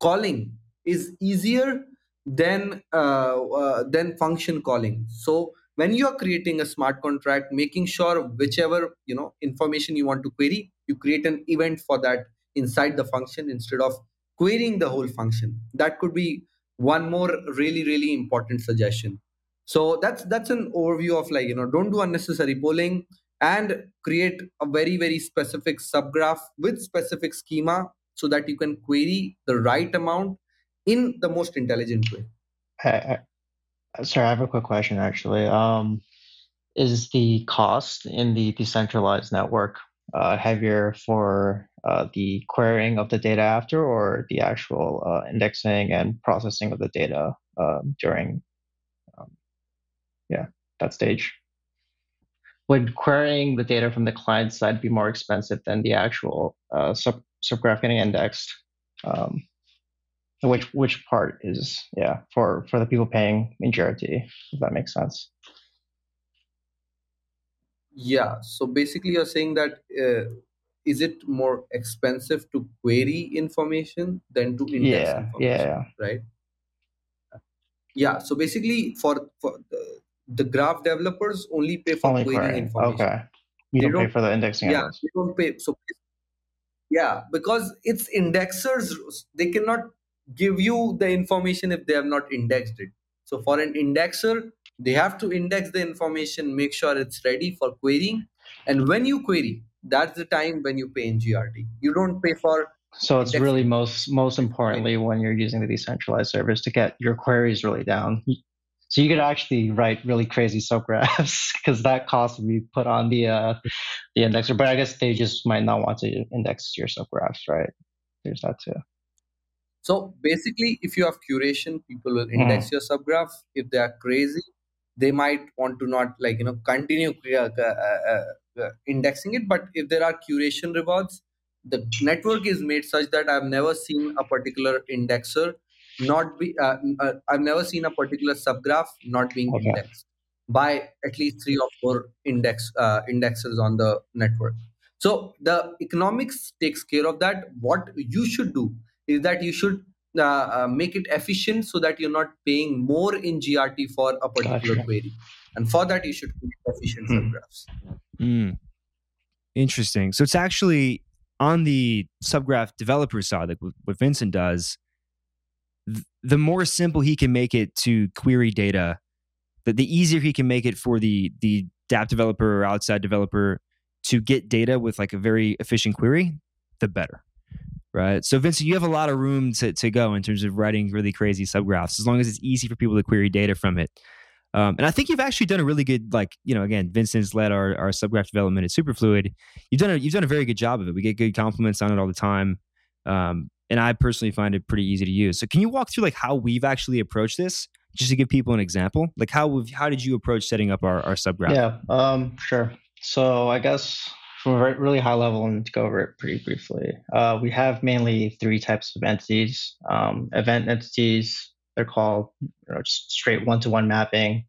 calling is easier than uh, uh, than function calling. So when you are creating a smart contract making sure whichever you know information you want to query you create an event for that inside the function instead of querying the whole function. That could be one more really really important suggestion so that's that's an overview of like you know don't do unnecessary polling and create a very very specific subgraph with specific schema so that you can query the right amount in the most intelligent way I, I, sorry, I have a quick question actually. Um, is the cost in the decentralized network uh, heavier for uh, the querying of the data after or the actual uh, indexing and processing of the data um, during yeah that stage. Would querying the data from the client side be more expensive than the actual uh, sub subgraph getting indexed? Um, which which part is yeah for for the people paying in grt if that makes sense. Yeah so basically you're saying that uh, is it more expensive to query information than to index yeah information yeah. right? Yeah so basically for for the, the graph developers only pay for only querying querying information. Okay. You they don't pay for the indexing yeah of they don't pay so yeah because it's indexers they cannot give you the information if they have not indexed it. So for an indexer they have to index the information make sure it's ready for querying. And when you query that's the time when you pay in grt you don't pay for so it's really most most importantly when you're using the decentralized service to get your queries really down so you could actually write really crazy subgraphs because that cost would be put on the uh, the indexer. But I guess they just might not want to index your subgraphs, right? There's that too. So basically, if you have curation, people will Mm. index your subgraph. If they are crazy, they might want to not like you know continue uh, uh, uh, uh, indexing it. But if there are curation rewards, the network is made such that I've never seen a particular indexer not be. Uh, uh, I've never seen a particular subgraph not being Okay. indexed by at least three or four index uh, indexers on the network. So the economics takes care of that. What you should do is that you should uh, uh, make it efficient so that you're not paying more in GRT for a particular Gotcha. query. And for that, you should create efficient Hmm. subgraphs. Mm. Interesting. So it's actually on the subgraph developer side, like what Vincent does, the more simple he can make it to query data, the, the easier he can make it for the the dApp developer or outside developer to get data with like a very efficient query, the better. Right. So Vincent, you have a lot of room to, to go in terms of writing really crazy subgraphs, as long as it's easy for people to query data from it. Um, and I think you've actually done a really good, like, you know, again, Vincent's led our, our subgraph development at Superfluid. You've done a you've done a very good job of it. We get good compliments on it all the time. Um, and I personally find it pretty easy to use. So can you walk through like how we've actually approached this? Just to give people an example. Like how how did you approach setting up our, our subgraph? Yeah, um, sure. So I guess from a really high level and to go over it pretty briefly, uh, we have mainly three types of entities. Um, event entities, they're called you know, just straight one-to-one mapping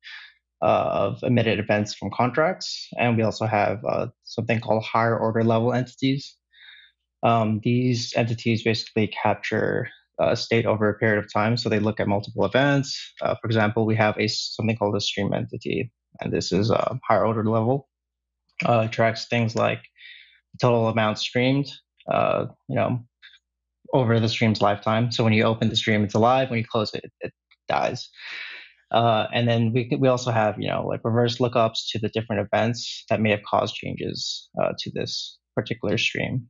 uh, of emitted events from contracts. And we also have uh, something called higher order level entities. Um, these entities basically capture uh, state over a period of time. So they look at multiple events. Uh, for example, we have a something called a stream entity, and this is a higher order level. Uh, it tracks things like the total amount streamed, uh, you know, over the stream's lifetime. So when you open the stream, it's alive. When you close it, it dies. Uh, and then we we also have you know like reverse lookups to the different events that may have caused changes uh, to this particular stream.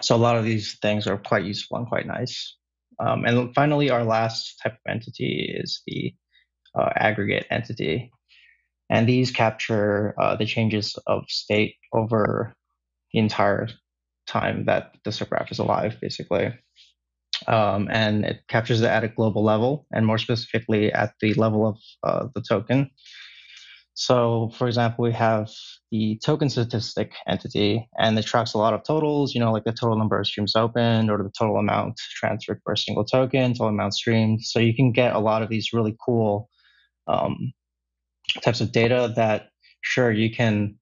So a lot of these things are quite useful and quite nice. Um, and finally, our last type of entity is the uh, aggregate entity. And these capture uh, the changes of state over the entire time that the subgraph is alive, basically. Um, and it captures it at a global level, and more specifically at the level of uh, the token. So, for example, we have the token statistic entity, and it tracks a lot of totals, you know, like the total number of streams opened or the total amount transferred a single token, total amount streamed. So you can get a lot of these really cool um, types of data that, sure, you can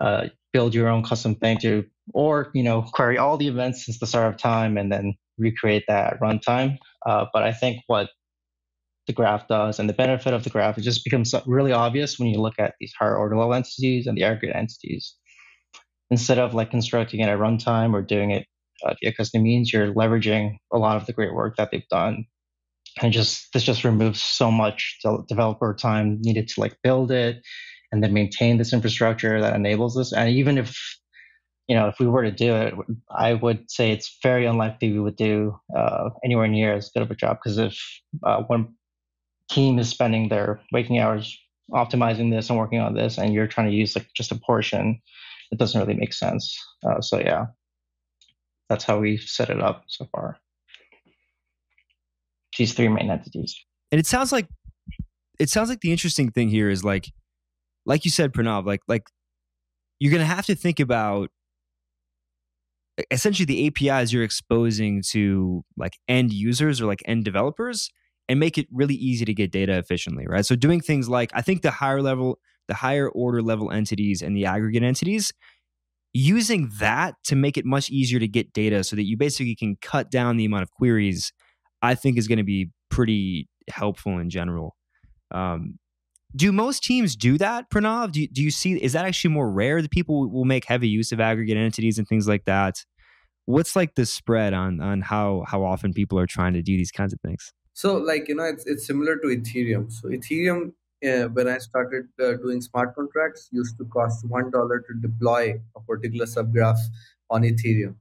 uh, build your own custom thing to, or, you know, query all the events since the start of time and then recreate that at runtime. Uh, but I think what the graph does and the benefit of the graph it just becomes really obvious when you look at these higher order level entities and the aggregate entities. Instead of like constructing it at runtime or doing it uh, via custom means you're leveraging a lot of the great work that they've done. And just this just removes so much developer time needed to like build it and then maintain this infrastructure that enables this. And even if you know if we were to do it i would say it's very unlikely we would do uh, anywhere near as good of a job because if uh, one team is spending their waking hours optimizing this and working on this, and you're trying to use like just a portion, it doesn't really make sense. Uh, so yeah, that's how we've set it up so far. These three main entities. And it sounds like it sounds like the interesting thing here is like, like you said, Pranav, like like you're gonna have to think about essentially the APIs you're exposing to like end users or like end developers and make it really easy to get data efficiently, right? So doing things like I think the higher level, the higher order level entities and the aggregate entities, using that to make it much easier to get data so that you basically can cut down the amount of queries, I think is going to be pretty helpful in general. Um, do most teams do that, Pranav? Do you, do you see, is that actually more rare that people will make heavy use of aggregate entities and things like that? What's like the spread on on how how often people are trying to do these kinds of things? So, like you know, it's it's similar to Ethereum. So, Ethereum, uh, when I started uh, doing smart contracts, used to cost one dollar to deploy a particular subgraph on Ethereum,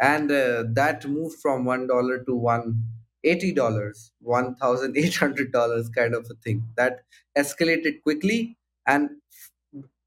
and uh, that moved from one dollar to one eighty dollars, one thousand eight hundred dollars, kind of a thing. That escalated quickly, and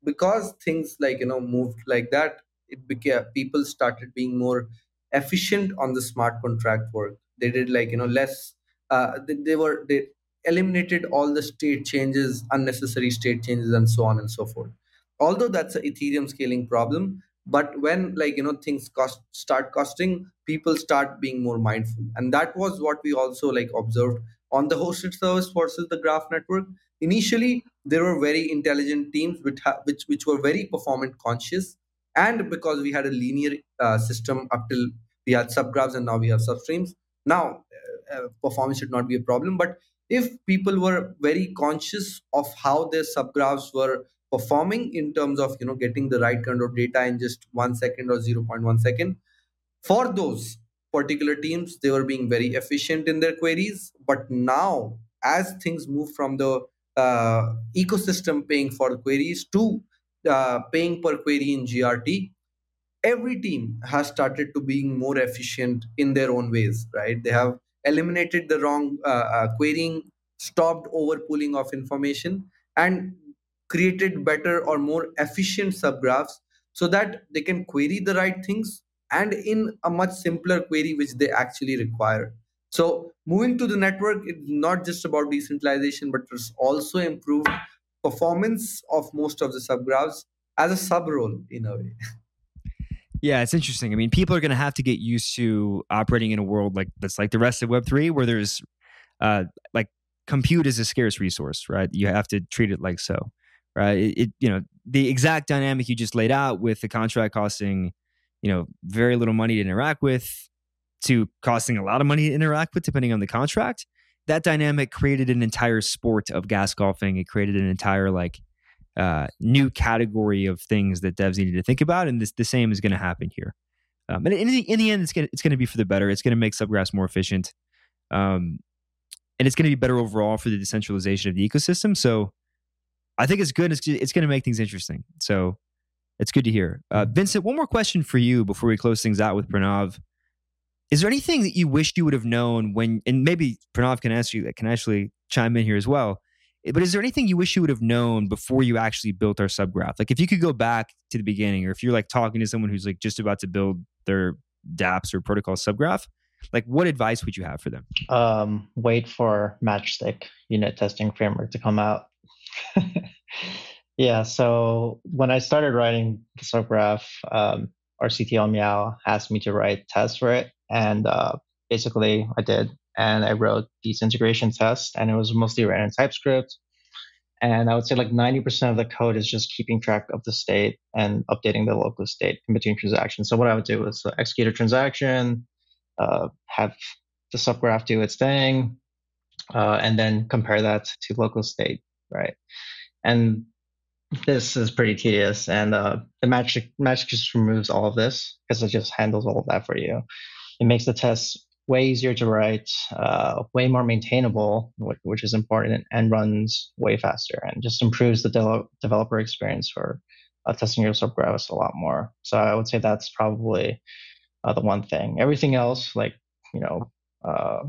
because things like you know moved like that, it became people started being more efficient on the smart contract work. They did like you know less uh, they, they were they eliminated all the state changes unnecessary state changes and so on and so forth. Although that's an ethereum scaling problem but when like you know things cost start costing people start being more mindful. And that was what we also like observed on the hosted service versus the graph network. Initially there were very intelligent teams which ha- which which were very performant conscious. And because we had a linear uh, system up till we had subgraphs and now we have substreams now uh, performance should not be a problem but if people were very conscious of how their subgraphs were performing in terms of you know getting the right kind of data in just one second or 0.1 second for those particular teams they were being very efficient in their queries. But now as things move from the uh, ecosystem paying for queries to uh, paying per query in grt every team has started to being more efficient in their own ways right they have eliminated the wrong uh, uh, querying, stopped overpooling of information, and created better or more efficient subgraphs so that they can query the right things and in a much simpler query which they actually require. So moving to the network is not just about decentralization, but it's also improved performance of most of the subgraphs as a sub role in a way. Yeah, it's interesting. I mean, people are going to have to get used to operating in a world like that's like the rest of Web three, where there's uh, like compute is a scarce resource, right? You have to treat it like so, right? It, it, you know the exact dynamic you just laid out with the contract costing, you know, very little money to interact with. to costing a lot of money to interact with, depending on the contract. That dynamic created an entire sport of gas golfing. It created an entire like uh, new category of things that devs needed to think about, and this the same is going to happen here. Um, and in the, in the end, it's gonna it's gonna be for the better. It's gonna make Subgraphs more efficient, um, and it's gonna be better overall for the decentralization of the ecosystem. So, I think it's good. It's it's gonna make things interesting. So, it's good to hear. Uh, Vincent, one more question for you before we close things out with Pranav. Is there anything that you wish you would have known when, and maybe Pranav can ask you that can actually chime in here as well. Eh, but is there anything you wish you would have known before you actually built our subgraph? Like if you could go back to the beginning, or if you're like talking to someone who's like just about to build their dApps or protocol subgraph, like what advice would you have for them? Um, wait for Matchstick unit testing framework to come out. yeah, so when I started writing the subgraph, um, our CTO Miao asked me to write tests for it, and uh, basically I did and I wrote these integration tests, and it was mostly written in TypeScript. And I would say like 90% of the code is just keeping track of the state and updating the local state in between transactions. So what I would do is uh, execute a transaction, uh, have the subgraph do its thing, uh, and then compare that to local state, right? And this is pretty tedious, and uh, the magic magic just removes all of this because it just handles all of that for you. It makes the tests way easier to write, uh, way more maintainable, which, which, is important, and runs way faster, and just improves the de- developer experience for uh, testing your subgraphs a lot more. So I would say that's probably uh, the one thing. Everything else, like you know, uh,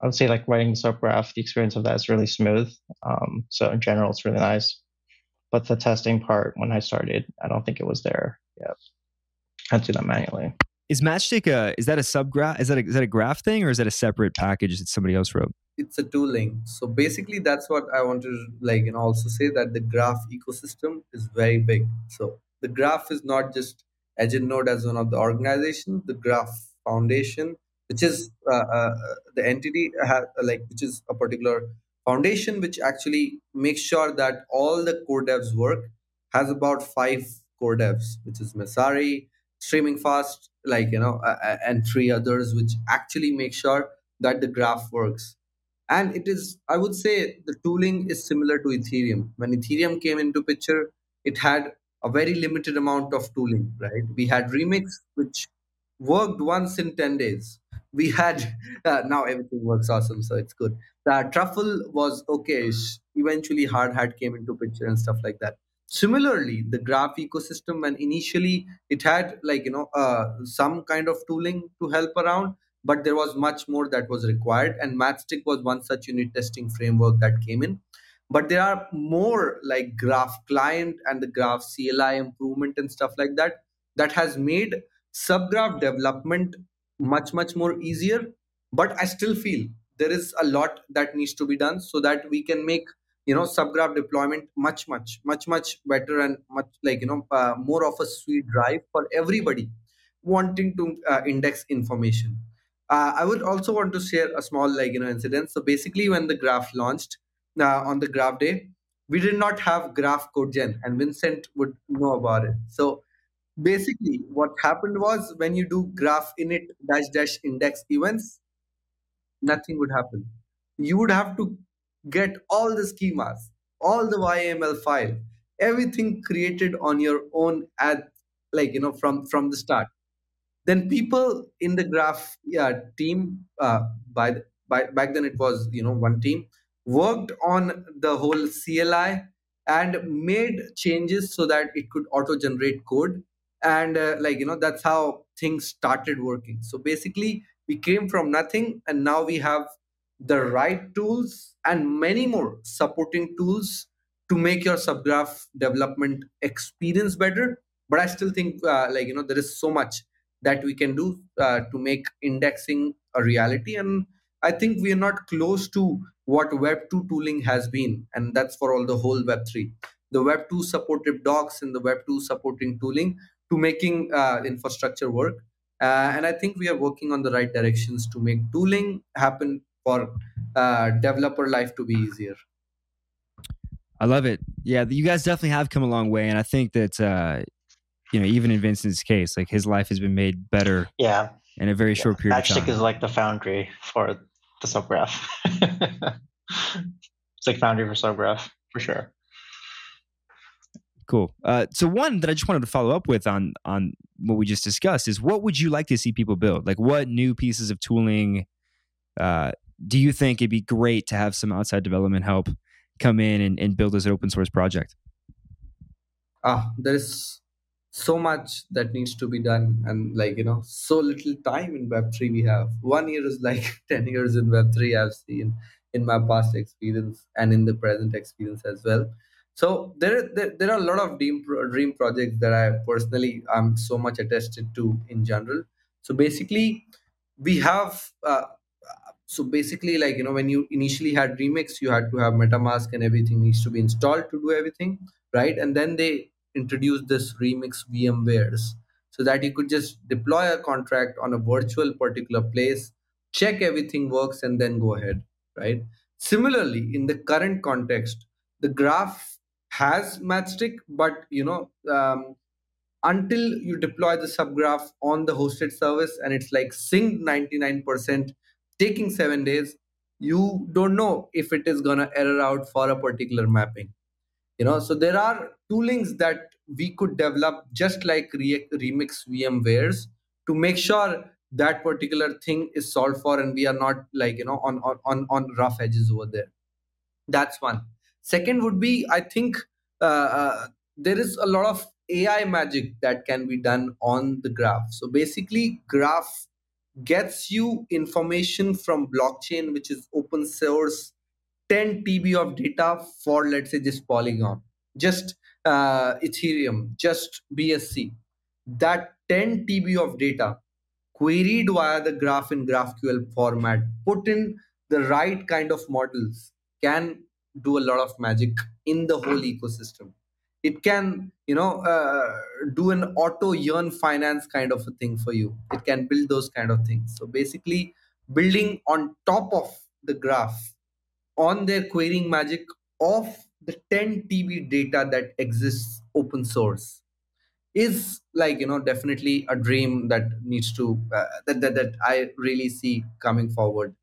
I would say like writing the subgraph, the experience of that is really smooth. Um, so in general, it's really nice. But the testing part, when I started, I don't think it was there yet. I had to do that manually. Is Matchstick a is that a subgraph? Is that a, is that a graph thing or is that a separate package that somebody else wrote? It's a tooling. So basically, that's what I want to like and also say that the graph ecosystem is very big. So the graph is not just Node as one of the organizations. The Graph Foundation, which is uh, uh, the entity, ha- like which is a particular foundation, which actually makes sure that all the core devs work, has about five core devs, which is Messari, StreamingFast like you know and three others which actually make sure that the graph works. And it is i would say the tooling is similar to ethereum. When ethereum came into picture it had a very limited amount of tooling right? We had remix which worked once in 10 days. We had uh, now everything works awesome so it's good. The truffle was okay eventually Hardhat came into picture and stuff like that similarly the graph ecosystem when initially it had like you know uh, some kind of tooling to help around but there was much more that was required and matchstick was one such unit testing framework that came in. But there are more like graph client and the graph cli improvement and stuff like that that has made subgraph development much much more easier. But i still feel there is a lot that needs to be done so that we can make you know subgraph deployment much much much much better and much like you know uh, more of a sweet drive for everybody wanting to uh, index information. Uh, i would also want to share a small like you know incident. So basically when the graph launched uh, on the graph day we did not have graph code gen and vincent would know about it. So basically what happened was when you do graph init dash dash index events nothing would happen. You would have to get all the schemas, all the YAML file, everything created on your own at like you know from from the start. Then people in the graph yeah, team uh, by, by back then it was you know one team worked on the whole CLI and made changes so that it could auto generate code and uh, like you know that's how things started working so basically we came from nothing and now we have the right tools and many more supporting tools to make your subgraph development experience better. But i still think uh, like you know there is so much that we can do uh, to make indexing a reality. And i think we are not close to what web 2 tooling has been. And that's for all the whole web 3 the web 2 supportive docs and the web 2 supporting tooling to making uh, infrastructure work. Uh, and i think we are working on the right directions to make tooling happen for uh, developer life to be easier. I love it. Yeah, you guys definitely have come a long way, and I think that uh, you know even in Vincent's case, like his life has been made better. Yeah. in a very yeah, short period Matchstick of time. is like the foundry for the subgraph. it's like foundry for subgraph for sure. Cool. Uh, so one that I just wanted to follow up with on on what we just discussed is what would you like to see people build? Like what new pieces of tooling uh, do you think it'd be great to have some outside development help come in and, and build this open source project? Ah, there is so much that needs to be done and like you know so little time in web3 we have one year is like 10 years in web3 i've seen in my past experience and in the present experience as well so there, there, there are a lot of dream dream projects that I personally i'm so much attested to in general. So basically, we have. Uh, so basically, like you know, when you initially had Remix, you had to have MetaMask and everything needs to be installed to do everything, right? And then they introduced this Remix VMwares so that you could just deploy a contract on a virtual particular place, check everything works, and then go ahead, right? Similarly, in the current context, the graph has matchstick but you know um, until you deploy the subgraph on the hosted service and it's like synced 99% taking seven days you don't know if it is gonna error out for a particular mapping. You know so there are toolings that we could develop just like Re- remix vmwares to make sure that particular thing is solved for and we are not like you know on on on rough edges over there. That's one. Second would be, I think uh, uh, there is a lot of AI magic that can be done on the graph. So basically, graph gets you information from blockchain, which is open source, 10 TB of data for let's say this Polygon, just uh, Ethereum, just BSC. That 10 TB of data queried via the graph in GraphQL format, put in the right kind of models, can do a lot of magic in the whole ecosystem it can you know uh, do an auto yearn finance kind of a thing for you. It can build those kind of things. So basically building on top of the graph on their querying magic of the 10 tb data that exists open source is like you know definitely a dream that needs to uh, that, that that i really see coming forward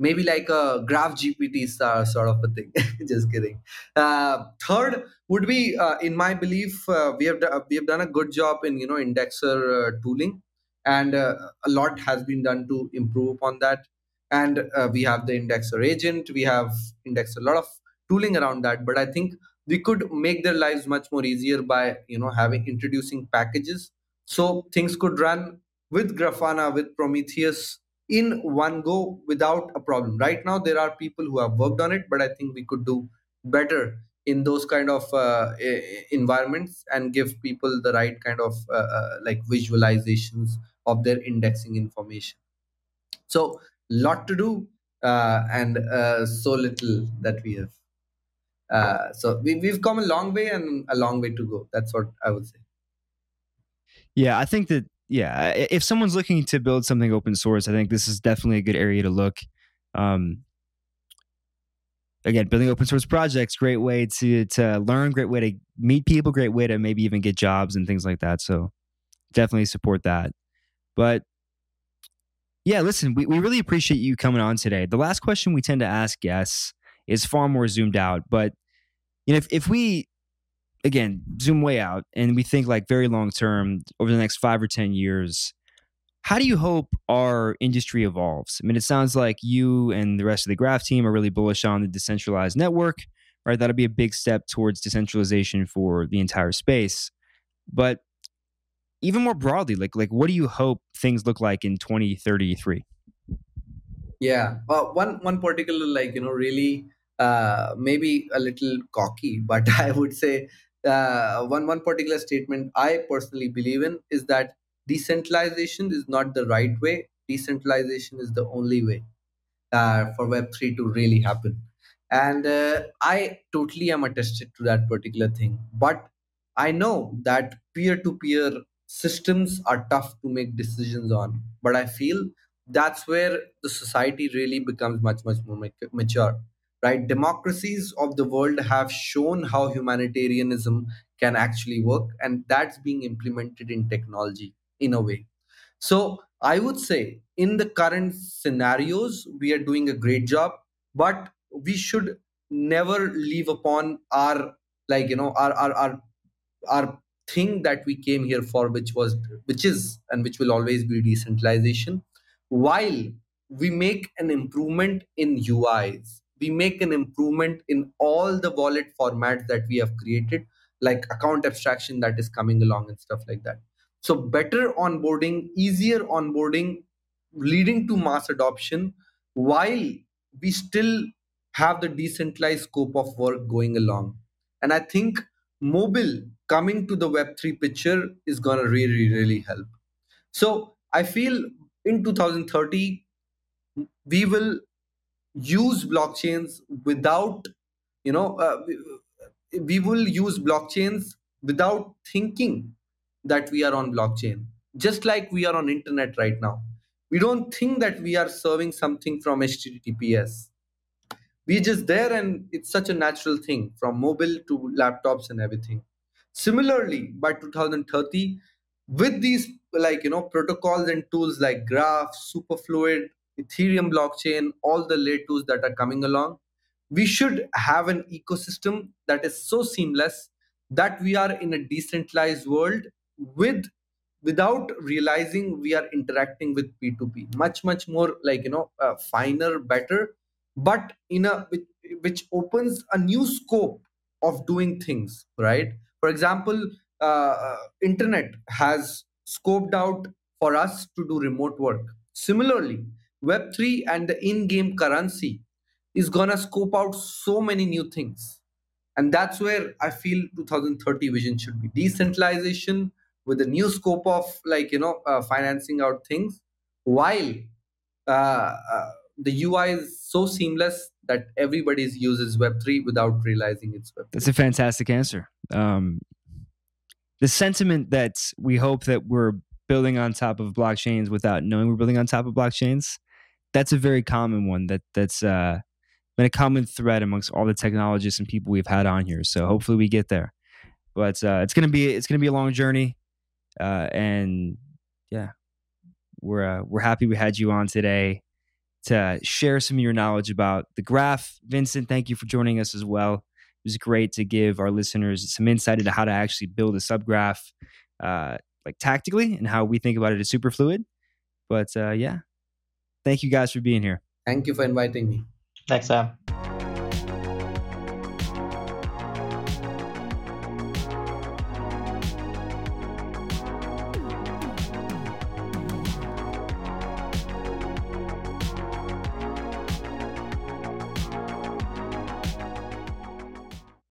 maybe like a graph gpt sort of a thing. Just kidding. Uh, third would be uh, in my belief uh, we have we have done a good job in you know indexer uh, tooling. And uh, a lot has been done to improve upon that. And uh, we have the indexer agent. We have indexed a lot of tooling around that. But i think we could make their lives much more easier by you know having introducing packages. So things could run with grafana with prometheus in one go without a problem. Right now, there are people who have worked on it, but I think we could do better in those kind of uh, environments and give people the right kind of uh, uh, like visualizations of their indexing information. So, lot to do uh, and uh, so little that we have. Uh, so we, we've come a long way and a long way to go. That's what I would say. Yeah, I think that yeah, if someone's looking to build something open source, I think this is definitely a good area to look. Um, again, building open source projects, great way to to learn, great way to meet people, great way to maybe even get jobs and things like that. So definitely support that. But yeah, listen, we, we really appreciate you coming on today. The last question we tend to ask guests is far more zoomed out, but you know, if, if we again, zoom way out and we think like very long term over the next five or 10 years, how do you hope our industry evolves? I mean, it sounds like you and the rest of the Graph team are really bullish on the decentralized network, right? That'll be a big step towards decentralization for the entire space. But even more broadly, like like what do you hope things look like in 2033? Yeah. Well, one one particular like, you know, really uh, maybe a little cocky, but I would say uh, one one particular statement I personally believe in is that decentralization is not the right way. Decentralization is the only way uh, for Web three to really happen, and uh, I totally am attested to that particular thing. But I know that peer to peer systems are tough to make decisions on. But I feel that's where the society really becomes much much more mature right? Democracies of the world have shown how humanitarianism can actually work and that's being implemented in technology in a way. So I would say in the current scenarios, we are doing a great job, but we should never leave upon our like you know our our our, our thing that we came here for which was which is and which will always be decentralization while we make an improvement in uis we make an improvement in all the wallet formats that we have created like account abstraction that is coming along and stuff like that. So better onboarding easier onboarding leading to mass adoption while we still have the decentralized scope of work going along. And i think mobile coming to the web3 picture is going to really really help. So i feel in 2030 we will use blockchains without you know uh, we will use blockchains without thinking that we are on blockchain. Just like we are on internet right now. We don't think that we are serving something from https we're just there and it's such a natural thing from mobile to laptops and everything. Similarly by 2030 with these like you know protocols and tools like graph superfluid ethereum blockchain all the layer tools that are coming along we should have an ecosystem that is so seamless that we are in a decentralized world with without realizing we are interacting with p2p much much more like you know uh, finer better but in a which, which opens a new scope of doing things right? For example uh, uh internet has scoped out for us to do remote work. Similarly web3 and the in-game currency is gonna scope out so many new things. And that's where i feel 2030 vision should be. Decentralization with a new scope of like you know uh, financing out things while uh, uh, the ui is so seamless that everybody uses web3 without realizing it's web3 that's a fantastic answer. Um, the sentiment that we hope that we're building on top of blockchains without knowing we're building on top of blockchains that's a very common one that that's uh, been a common thread amongst all the technologists and people we've had on here. So hopefully we get there. But uh, it's gonna be it's gonna be a long journey, uh, and yeah, we're uh, we're happy we had you on today to share some of your knowledge about the graph. Vincent, thank you for joining us as well. It was great to give our listeners some insight into how to actually build a subgraph, uh, like tactically, and how we think about it as Superfluid. But uh, yeah, thank you guys for being here. Thank you for inviting me. Thanks, Sam.